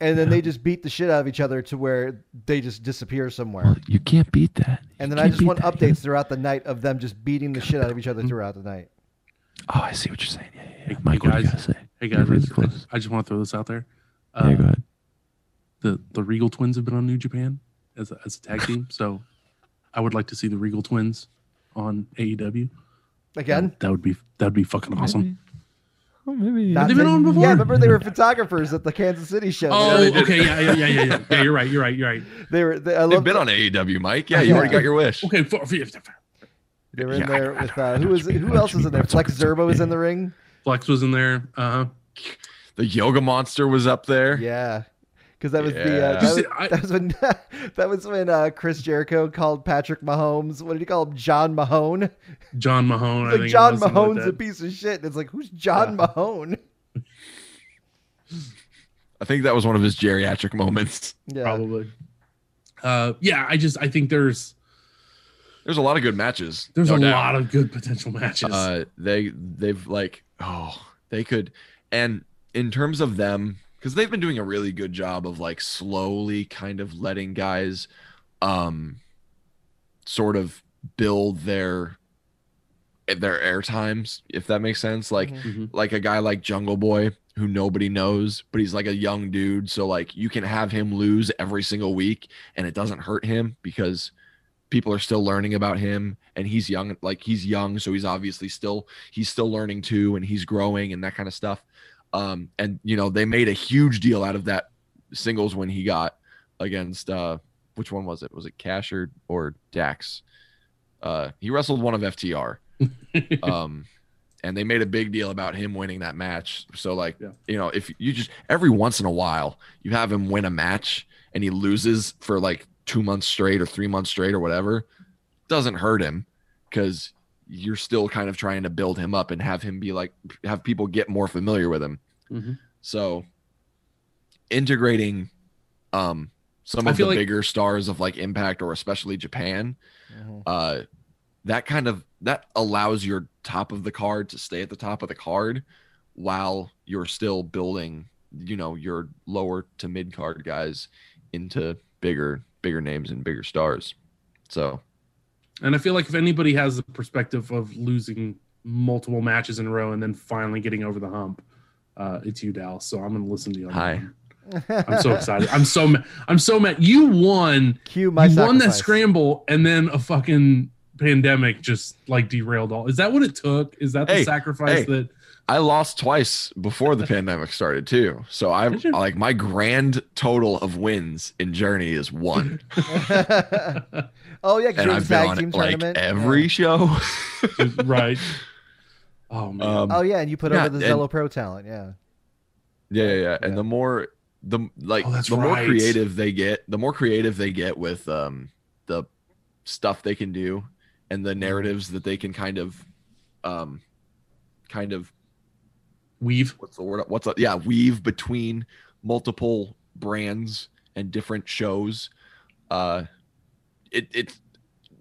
and then they just beat the shit out of each other to where they just disappear somewhere. You can't beat that. And then I just want updates throughout the night of them just beating the shit out of each other throughout the night. Oh, I see what you're saying. Yeah, yeah, Hey, hey, guys. say? Hey You're guys, I really just, close. I just want to throw this out there. Yeah, Uh, go ahead. the the Regal Twins have been on New Japan as a, as a tag team, so I would like to see the Regal Twins on AEW. Again, that would be that would be fucking awesome. Oh, maybe. Not they been on before? Yeah, remember they were photographers at the Kansas City show. Oh, they did. okay, yeah, yeah, yeah, yeah, yeah. Yeah, you're right. You're right. You're right. They were. They, I They've been the- on AEW, Mike. Yeah, you already got your wish. Okay, for, for, They were in Yeah, there I with got- uh, who was who else you. was in there? Flex okay, Zerbo was in the ring. Flex was in there. Uh huh. The Yoga Monster was up there. Yeah, because that was the uh, that, was, I- that was when that was when uh, Chris Jericho called Patrick Mahomes. What did he call him? John Mahone. John Mahone. I Like think it John was, something like Mahone's a piece of shit. It's like who's John Yeah. Mahone? I think that was one of his geriatric moments. Yeah, probably. Uh, yeah, I just I think there's There's a lot of good matches. there's no a doubt. lot of good potential matches. Uh, they they've like oh they could, and in terms of them because they've been doing a really good job of like slowly kind of letting guys, um, sort of build their their air times if that makes sense. Like Mhm. Mhm. like a guy like Jungle Boy who nobody knows, but he's like a young dude. So like you can have him lose every single week and it doesn't hurt him because people are still learning about him and he's young like he's young so he's obviously still he's still learning too and he's growing and that kind of stuff. Um and you know they made a huge deal out of that singles when he got against uh which one was it? Was it cash or, or dax? Uh he wrestled one of ftr um and they made a big deal about him winning that match. So like Yeah. you know if you just every once in a while you have him win a match and he loses for like two months straight or three months straight or whatever doesn't hurt him because you're still kind of trying to build him up and have him be like have people get more familiar with him Mhm. so integrating um some I of the like- bigger stars of like impact or especially japan Mhm. uh that kind of that allows your top of the card to stay at the top of the card while you're still building you know your lower to mid card guys into bigger bigger names and bigger stars so And I feel like if anybody has the perspective of losing multiple matches in a row and then finally getting over the hump, uh, it's you, Dallas. So I'm going to listen to you. On Hi. I'm so excited. I'm so ma- I'm so mad. You won. Cue my you won that scramble, and then a fucking pandemic just like derailed all. Is that what it took? Is that the Hey, sacrifice hey. that? I lost twice before the pandemic started too so I am like my grand total of wins in journey is one oh yeah, 'cause and you're in i've been on team it, like tournament. every Yeah. show right. Oh man. um, Oh yeah, and you put Yeah, over the and- Zello Pro talent. Yeah. Yeah, yeah, yeah. And Yeah. the more the like Oh, that's the more creative they get, the more creative they get with um the stuff they can do and the narratives that they can kind of um kind of Weave. what's the word? What's a, yeah, weave between multiple brands and different shows. Uh, it it's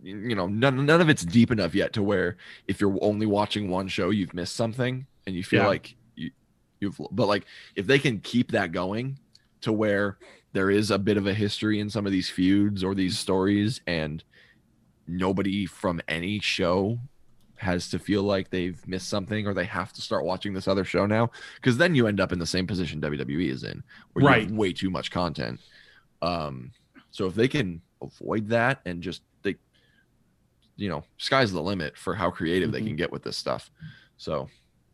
you know none none of it's deep enough yet to where if you're only watching one show, you've missed something and you feel Yeah. like you you've. But like if they can keep that going to where there is a bit of a history in some of these feuds or these stories and nobody from any show has to feel like they've missed something or they have to start watching this other show now because then you end up in the same position WWE is in where you Right. have way too much content. Um, so if they can avoid that and just they, you know, sky's the limit for how creative they Mhm. can get with this stuff. So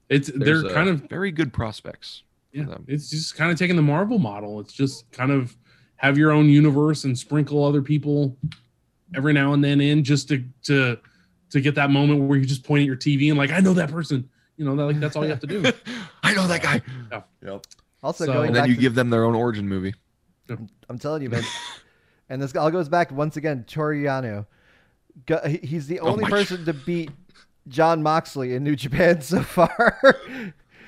It's they're kind of very good prospects. yeah. It's just kind of taking the Marvel model. It's just kind of have your own universe and sprinkle other people every now and then in just to to to get that moment where you just point at your TV and like I know that person. You know, that, like that's all you have to do. I know that guy. Yeah. Yep. Also, So- going And then back you to, give them their own origin movie. I'm telling you, man. and this all goes back once again. Toriano, he's the Oh only my person to beat Jon Moxley in New Japan so far.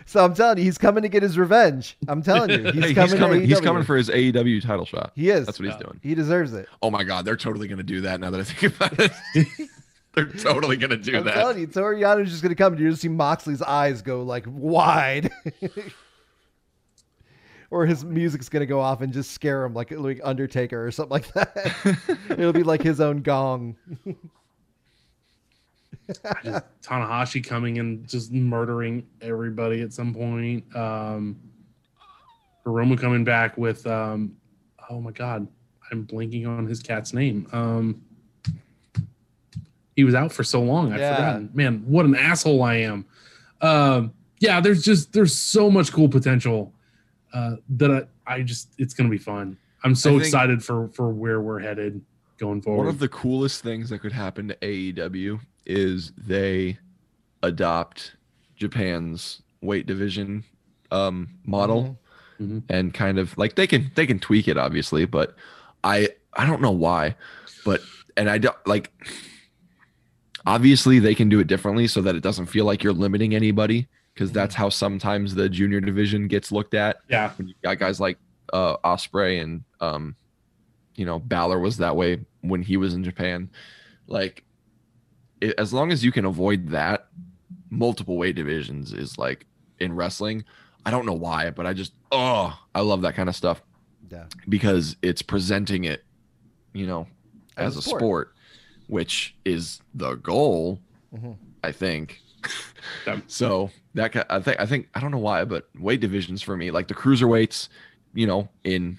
so I'm telling you, he's coming to get his revenge. I'm telling you, he's Hey, coming. he's coming. To He's coming for his AEW title shot. He is. That's what he's doing. he deserves it. Oh my god, they're totally gonna do that now that I think about it. they're totally gonna do I'm that. telling you, Toriano's just gonna come and you're gonna see Moxley's eyes go like wide. or his music's gonna go off and just scare him like like Undertaker or something like that. It'll be like his own gong. just Tanahashi coming and just murdering everybody at some point. Um Hiromu coming back with um oh my god, I'm blanking on his cat's name. Um he was out for so long, Yeah. forgotten. Man, what an asshole I am. Um yeah, there's just there's so much cool potential uh that I, I just it's gonna be fun. I'm so excited for for where we're headed going forward. One of the coolest things that could happen to AEW is they adopt Japan's weight division um, model Mhm. and kind of like they can they can tweak it obviously, but I I don't know why, but and I don't like obviously they can do it differently so that it doesn't feel like you're limiting anybody because that's how sometimes the junior division gets looked at yeah, when you got guys like uh Ospreay and um you know Balor was that way when he was in Japan like it, as long as you can avoid that multiple weight divisions is like in wrestling I don't know why but I just oh I love that kind of stuff Yeah. because it's presenting it you know As as, a a sport. sport. Which is the goal Mhm. I think so that I think I think I don't know why, but weight divisions for me, like the cruiserweights, you know, in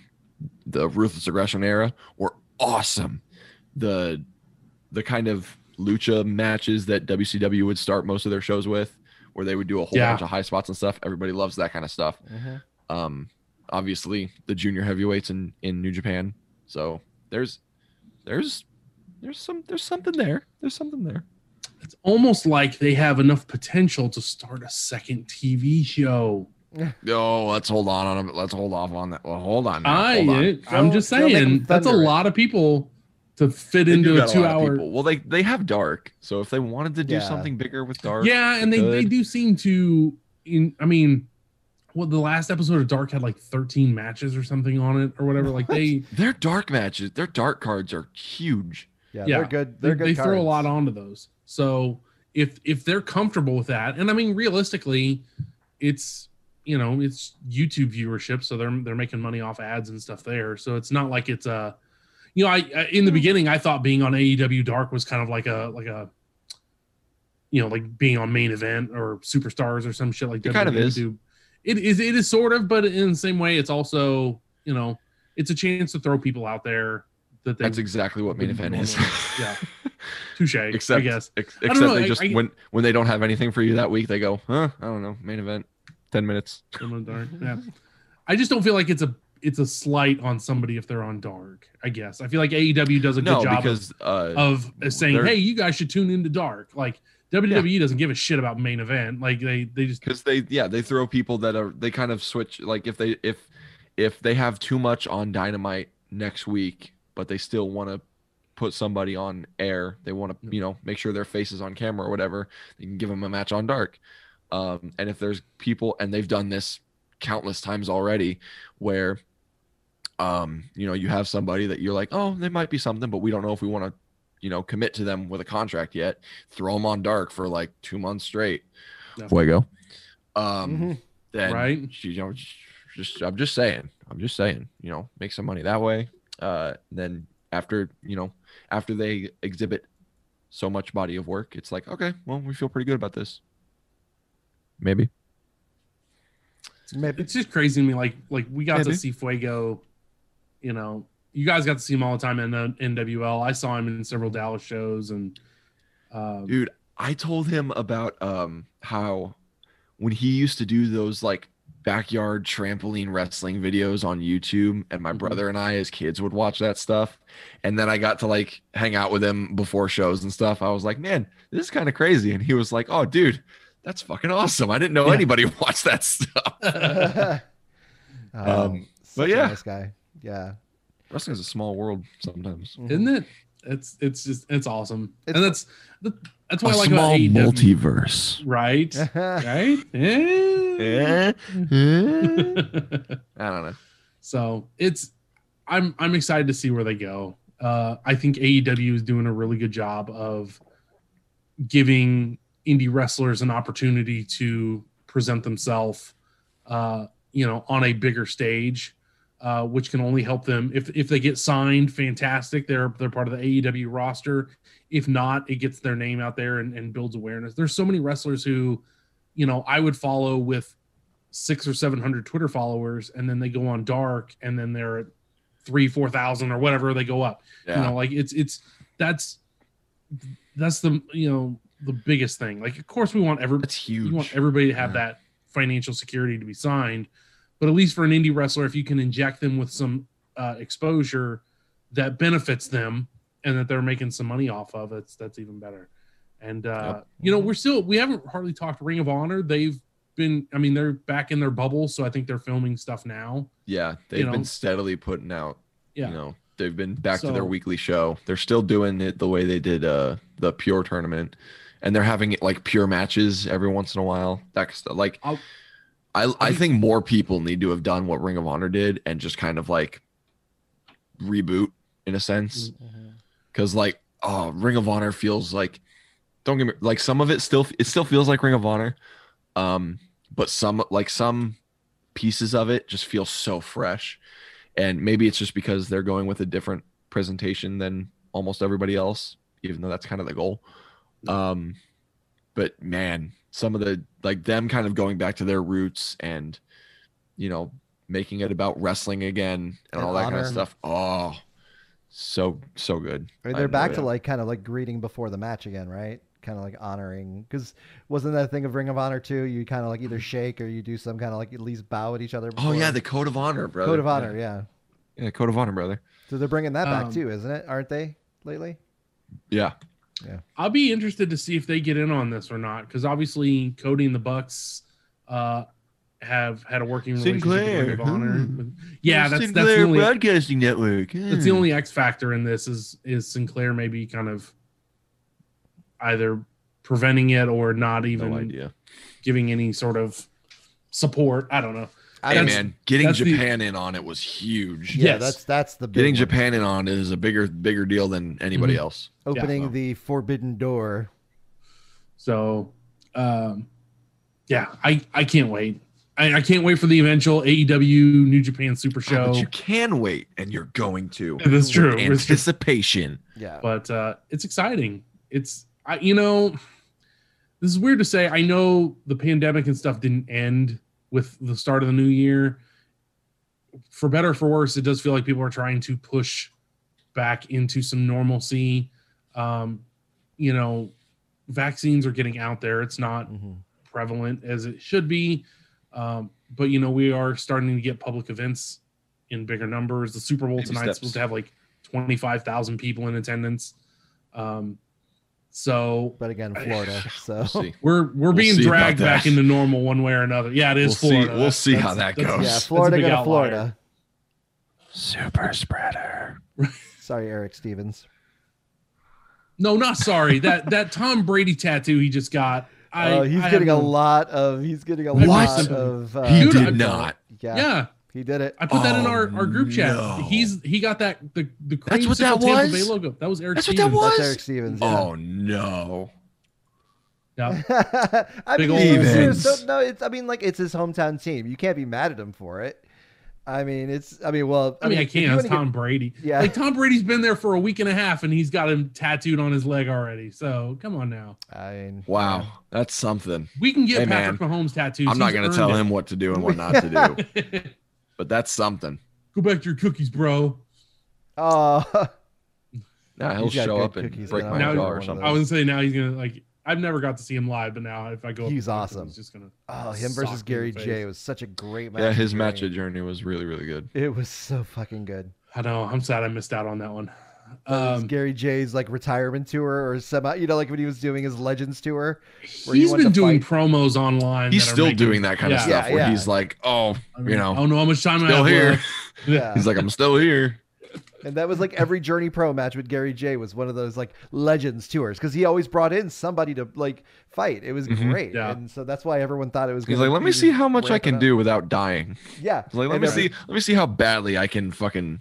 the ruthless aggression era, were awesome. The the kind of lucha matches that WCW would start most of their shows with, where they would do a whole Yeah. bunch of high spots and stuff. Everybody loves that kind of stuff. Mhm. Um, obviously the junior heavyweights in in New Japan. So there's there's there's some there's something there. There's something there. it's almost like they have enough potential to start a second TV show. Oh, let's hold on on it. Let's hold off on that. Well, hold on. now, I, hold on. I'm just throw- make 'em saying that's a lot of people to fit They into a two lot of hour. people. Well, they they have dark, so if they wanted to do Yeah. something bigger with dark, Yeah, and they, they do seem to. In I mean, well, the last episode of Dark had like 13 matches or something on it or whatever. Like they, their dark matches, their dark cards are huge. Yeah, Yeah. they're good. they, They're good. they throw a lot onto those. So if if they're comfortable with that, and I mean realistically, it's you know it's YouTube viewership, so they're they're making money off ads and stuff there. So it's not like it's a, you know, I, I in the beginning I thought being on AEW Dark was kind of like a like a, you know, like being on main event or superstars or some shit like It kind of is. It is it is sort of, but in the same way, it's also you know it's a chance to throw people out there that they That's exactly what main event is. yeah. touche. except I guess. ex- don't except know, they I- just I- when when they don't have anything for you that week, they go, huh? I don't know, main event, ten minutes. Dark. Yeah. I just don't feel like it's a it's a slight on somebody if they're on dark. I guess I feel like AEW does a good No, job because uh, of, of saying, "Hey, you guys should tune into dark." Like WWE doesn't give a shit about main event. Like they they just because they yeah they throw people that are they kind of switch like if they if if they have too much on dynamite next week but they still want to put somebody on air they want to you know make sure their face is on camera or whatever they can give them a match on dark Um, and if there's people, and they've done this countless times already, where, um, you know, you have somebody that you're like, oh, they might be something, but we don't know if we want to, you know, commit to them with a contract yet. Throw them on dark for like two months straight. Yeah. Fuego. Um, Mhm. then Right. you know, just I'm just saying, I'm just saying, you know, make some money that way. Uh, then after you know, after they exhibit so much body of work, it's like, okay, well, we feel pretty good about this. Maybe. Maybe. It's just crazy to me. Like like we got Maybe. to see Fuego. You know, you guys got to see him all the time in the NWL. I saw him in several Dallas shows, and um, Dude, I told him about um how when he used to do those like backyard trampoline wrestling videos on YouTube and my Mhm. brother and I as kids would watch that stuff and then I got to like hang out with him before shows and stuff. I was like, "Man, this is kind of crazy." And he was like, "Oh, dude, that's fucking awesome. I didn't know Yeah. anybody watched that stuff." um, but such a yeah. nice guy. Yeah. Wrestling is a small world sometimes. isn't it? It's it's just it's awesome, It's- and that's that's why I like about AEW. multiverse. right? right? Eh? I don't know. so it's I'm I'm excited to see where they go. Uh, I think AEW is doing a really good job of giving indie wrestlers an opportunity to present themselves, uh, you know, on a bigger stage, uh, which can only help them if if they get signed. Fantastic, they're they're part of the AEW roster. If not, it gets their name out there and, and builds awareness. There's so many wrestlers who, you know, I would follow with six or seven hundred Twitter followers, and then they go on dark, and then they're at three, four thousand or whatever they go up. Yeah. You know, like it's it's that's that's the you know the biggest thing. Like, of course, we want every That's huge. you want everybody to have Yeah. that financial security to be signed, but at least for an indie wrestler, if you can inject them with some uh, exposure that benefits them and that they're making some money off of, it's that's even better. And uh, Yep. you know, we're still we haven't hardly talked Ring of Honor. They've been, I mean, they're back in their bubble, so I think they're filming stuff now. Yeah, they've know? been steadily putting out. Yeah. You know, they've been back to their weekly show. They're still doing it the way they did uh the pure tournament, and they're having it like pure matches every once in a while. That stuff. Like, I'll- I I think more people need to have done what Ring of Honor did and just kind of like reboot in a sense, Mhm. because like oh, Ring of Honor feels like don't get me like some of it still it still feels like Ring of Honor, um, but some like some pieces of it just feel so fresh. And maybe it's just because they're going with a different presentation than almost everybody else even though that's kind of the goal. Um but man some of the like them kind of going back to their roots and you know making it about wrestling again and, And all that kind of stuff. Oh so so good. I mean, they're back enjoy to it. like kind of like greeting before the match again, right? Kind of like honoring because wasn't that a thing of Ring of Honor too? You kind of like either shake or you do some kind of like at least bow at each other. oh yeah the code of honor brother code of honor, yeah. yeah, yeah code of honor brother So they're bringing that back Um, too, isn't it? Aren't they lately? yeah Yeah. I'll be interested to see if they get in on this or not, because obviously Cody and the Bucks uh, have had a working relationship with Ring of Honor. Hmm. Yeah, that's that's the only broadcasting network that's the only X factor in this is is Sinclair maybe kind of either preventing it or not even no idea giving any sort of support. I don't know. hey That's- man getting that's the- japan in on it was huge Yeah, Yes. that's that's the big getting one. Japan in on is a bigger bigger deal than anybody Mhm. else. opening Yeah. the forbidden door. So, um, yeah, I I can't wait. I, I can't wait for the eventual AEW New Japan Super Oh, Show. but you can wait, and you're going to. That's It's true. Anticipation. Yeah, but uh, it's exciting. It's I, you know, this is weird to say. I know the pandemic and stuff didn't end with the start of the new year. For better or for worse, it does feel like people are trying to push back into some normalcy. Um, you know, vaccines are getting out there. It's not Mhm. prevalent as it should be. Um, but you know, we are starting to get public events in bigger numbers. The Super Bowl Baby tonight's supposed to have like 25,000 people in attendance. Um, so but again, Florida. So we'll we're we're We'll being dragged back into normal one way or another. Yeah, it is We'll see- Florida. we'll That's- see that's- how that goes. yeah, Florida go to. Florida. Super spreader. Sorry, Eric Stevens. No, not sorry. that that Tom Brady tattoo he just got. I, oh, he's I getting a lot of. He's getting a What? lot of. Uh, he Dude, did not. Yeah, Yeah, he did it. I put that in Oh, our, our group chat. no. He's he got that the the That's what that Tampa was? Bay logo. That was Eric. That's what that was? That's Eric Stevens. Yeah. Oh no. Yeah. I Big mean, ol' Stevens. so- no, it's. I mean, like it's his hometown team. You can't be mad at him for it. I mean, it's. I mean, well, I mean, I can't. It's wanna get- Tom Brady. Yeah. Like Tom Brady's been there for a week and a half, and he's got him tattooed on his leg already. So come on now. I mean, Wow, that's something. We can get Hey, Patrick Mahomes tattoos. I'm not going to tell it. him what to do and what not to do, but that's something. Go back to your cookies, bro. Uh, oh, Yeah, he'll show good up and cookies, break my Now- jaw or something. I was gonna say now he's gonna like. I've never got to see him live, but now if I go, He's to awesome. He's just gonna. oh, him versus Gary the J face. was such a great match. Yeah, his journey. match at Journey was really, really good. It was so fucking good. I know. I'm sad I missed out on that one. That was Um, Gary J's like retirement tour or semi, you know, like when he was doing his Legends tour. where he he's went been to doing fight. promos online. He's that still making- doing that kind of stuff Yeah, where yeah. he's like, "Oh, I mean, you know, I don't know how much time I still have here." Yeah. He's like, "I'm still here." And that was like every Journey Pro match with Gary J was one of those like Legends tours because he always brought in somebody to like fight. It was Mhm. great, Yeah. and so that's why everyone thought it was. He's like, "Let me see how much I can up." do without dying." Yeah, like, "Let and me every- see, let me see how badly I can fucking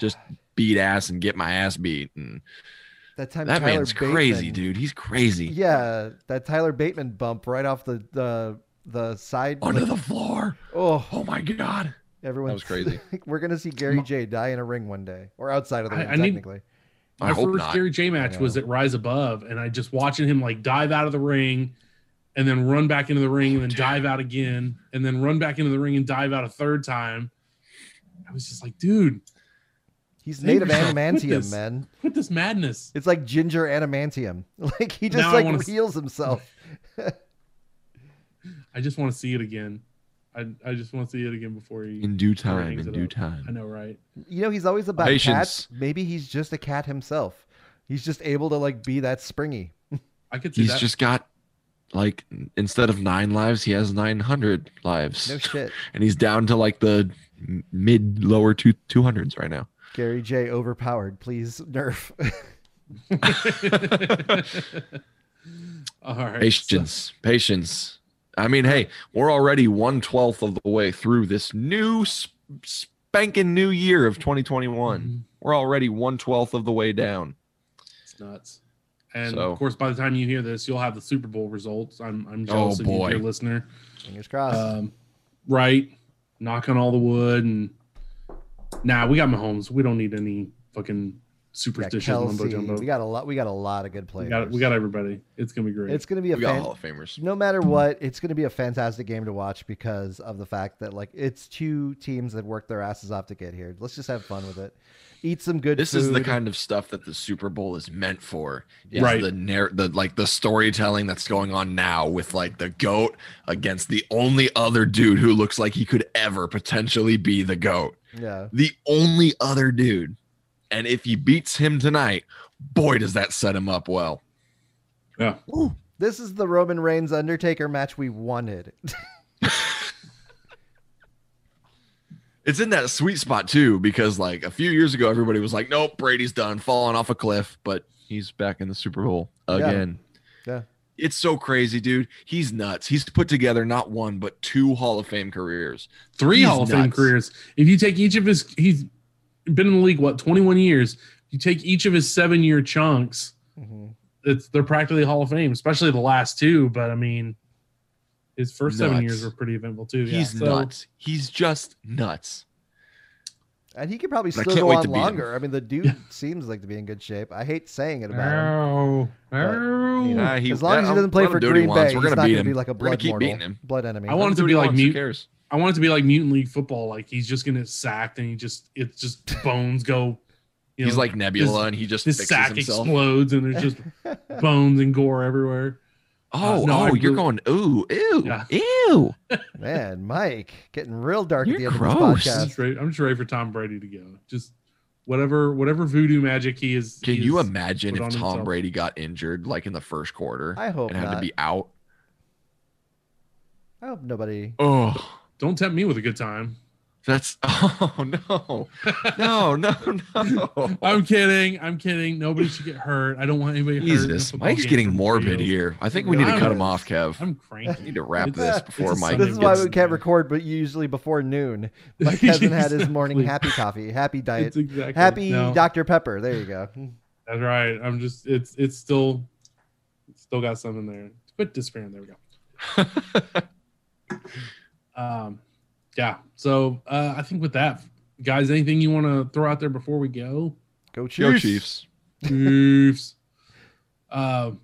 just beat ass and get my ass beat." And That time, that Tyler man's crazy, dude. He's crazy. Yeah, that Tyler Bateman bump right off the the the side. Onto like, the floor. oh, Oh my god. everyone that was crazy. we're gonna see Gary J die in a ring one day or outside of the I- ring I need- technically. I My hope first not. Gary J match was at Rise Above, and I just watching him like dive out of the ring, and then run back into the ring, and then dive out again, and then run back into the ring and dive out a third time. I was just like, dude, He's Save made of yourself adamantium, this. man. quit this madness. It's like ginger adamantium. Like he just Now like wanna s- heals himself. I just want to see it again. I I just want to see it again before he. In due time, in due up. I know, right? You know, he's always about Patience. cats. Maybe he's just a cat himself. He's just able to like be that springy. I could see He's that. just got like instead of nine lives, he has nine hundred lives, No shit. and he's down to like the mid lower two two hundreds right now. Gary J overpowered. Please nerf. All right. Patience, patience. I mean, hey, we're already one twelfth of the way through this new sp- spanking new year of 2021. Mhm. We're already one twelfth of the way down. It's nuts. And So- of course, by the time you hear this, you'll have the Super Bowl results. I'm I'm Oh, jealous of you, dear listener. Fingers crossed. Um, right. Knock on all the wood and nah, we got Mahomes. We don't need any fucking we got superstitious mumbo jumbo. We got a lot. We got a lot of good We players. got we got everybody. It's gonna be great. It's gonna be a We got fan- Hall of Famers. no matter what, it's going to be a fantastic game to watch because of the fact that like it's two teams that worked their asses off to get here. Let's just have fun with it. Eat some good This food. is the kind of stuff that the Super Bowl is meant for. Is Right. The narr- the like the storytelling that's going on now with like the goat against the only other dude who looks like he could ever potentially be the goat. Yeah. The only other dude. And if he beats him tonight, boy does that set him up well. yeah. This is the Roman Reigns Undertaker match we wanted. It's in that sweet spot too, because like a few years ago, everybody was like, "Nope, Brady's done, falling off a cliff," but he's back in the Super Bowl Yeah. again. Yeah. It's so crazy, dude. He's nuts. He's put together not one but two Hall of Fame careers. Three He's Hall of Fame careers. If you take each of his, he's been in the league what 21 years. You take each of his seven year chunks. Mhm. It's they're practically Hall of Fame, especially the last two. But I mean, his first seven years were pretty eventful too. Yeah. He's So, nuts. He's just nuts. And he could probably But still go on to him. longer. I mean, the dude Yeah. seems like to be in good shape. I hate saying it about him. Ow. But, you know, he- as long as he doesn't play for do what Green. Bay, We're he's gonna not beat going to be him. like a We're gonna blood keep mortal, beating him. blood enemy. I want it to be like wants. Mute. cares? I want it to be like mutant league football. Like he's just gonna sacked and he just it's just bones go. You He's like Nebula, his- and he just his fixes sack himself. explodes and there's just bones and gore everywhere. Oh, Uh, no, oh, I you're going ooh, ew, Yeah. ew. Man, Mike, getting real dark You're at the end gross. of I'm just, podcast. ready, I'm just ready for Tom Brady to go. Just whatever whatever voodoo magic he is. Can he you is imagine if Tom himself. Brady got injured like in the first quarter I hope and had to be out? I hope nobody. Oh, Don't tempt me with a good time. That's oh no, no, no, no. I'm kidding. I'm kidding. Nobody should get hurt. I don't want anybody hurt. in a Jesus, Mike's getting morbid field. here. I think we need to cut him off, Kev. I'm We cranky. need to wrap It's- this before Mike. This is why we can't record, but usually before noon. Mike hasn't had his morning happy coffee, happy diet, exactly happy no, Dr Pepper. There you go. That's right. I'm just. It's. It's still. It's still got something there. Quit disappearing. There we go. Um, yeah. So uh, I think with that, guys, anything you want to throw out there before we go? Go Chiefs. Go Chiefs. Chiefs. Um,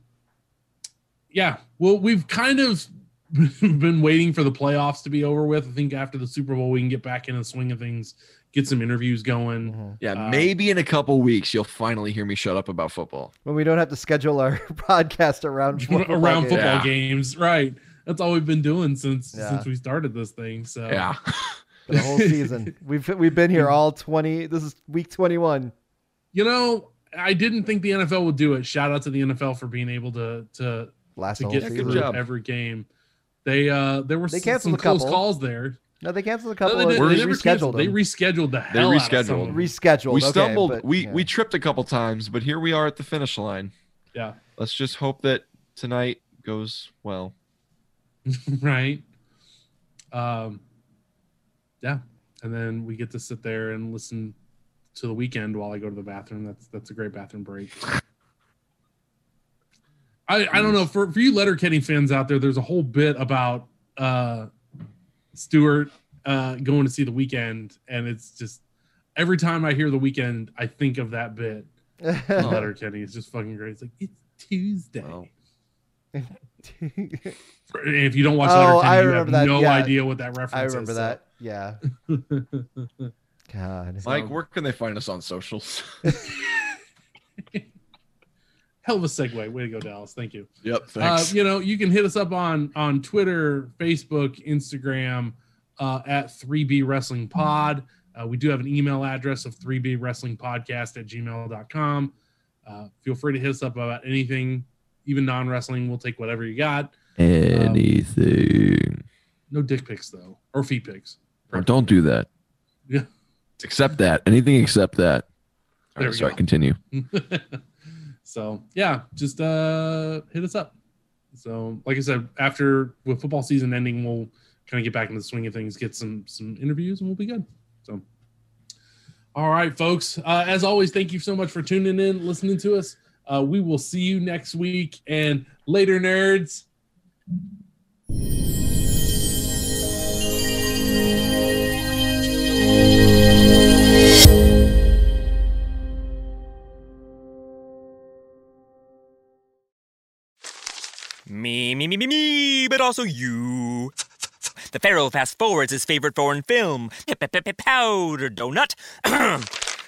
yeah. Well, we've kind of been waiting for the playoffs to be over with. I think after the Super Bowl, we can get back in the swing of things, get some interviews going. Mhm. Yeah, Uh, maybe in a couple weeks you'll finally hear me shut up about football. When we don't have to schedule our podcast around football around games. football Yeah. games, right? That's all we've been doing since Yeah. since we started this thing. So Yeah. for the whole season. We've we've been here all twenty. This is week twenty one. you know, I didn't think the NFL would do it. Shout out to the NFL for being able to to Last to whole get season. through job. every game. They uh there were They canceled some a close couple. calls there. No, they canceled a No, couple. they, of they they rescheduled canceled. They rescheduled the hell out of some of rescheduled. them. rescheduled. we okay, stumbled. but- we yeah. we tripped a couple times, but here we are at the finish line. Yeah. Let's just hope that tonight goes well. right? Um, yeah, and then we get to sit there and listen to the Weeknd while I go to the bathroom. That's that's a great bathroom break. I I don't know for for you Letterkenny fans out there. There's a whole bit about uh Stewart uh going to see the Weeknd, and it's just every time I hear the Weeknd, I think of that bit. Letterkenny is just fucking great. It's like it's Tuesday. Wow. For- If you don't watch Oh, Letterkenny, I you remember have that, no yeah. idea what that reference is. I is. remember so- that. Yeah. God. Mike, where can they find us on socials? Hell of a segue. Way to go, Dallas. Thank you. yep. Uh, you know, you can hit us up on on Twitter, Facebook, Instagram uh, at 3B Wrestling Pod. Uh, we do have an email address of 3B Wrestling Podcast at gmail.com. Uh, feel free to hit us up about anything, even non wrestling. We'll take whatever you got. Anything. No dick pics, though, or feet pics. Or don't do that. Yeah. Except that. Anything except that. All right, sorry, go. continue. so yeah, just uh hit us up. So like I said, after with football season ending, we'll kind of get back into the swing of things, get some some interviews, and we'll be good. So all right, folks. Uh, as always, thank you so much for tuning in, listening to us. Uh, we will see you next week and later, nerds. Me, me, me, me, me, but also you. The Pharaoh fast forwards his favorite foreign film, Powder Donut.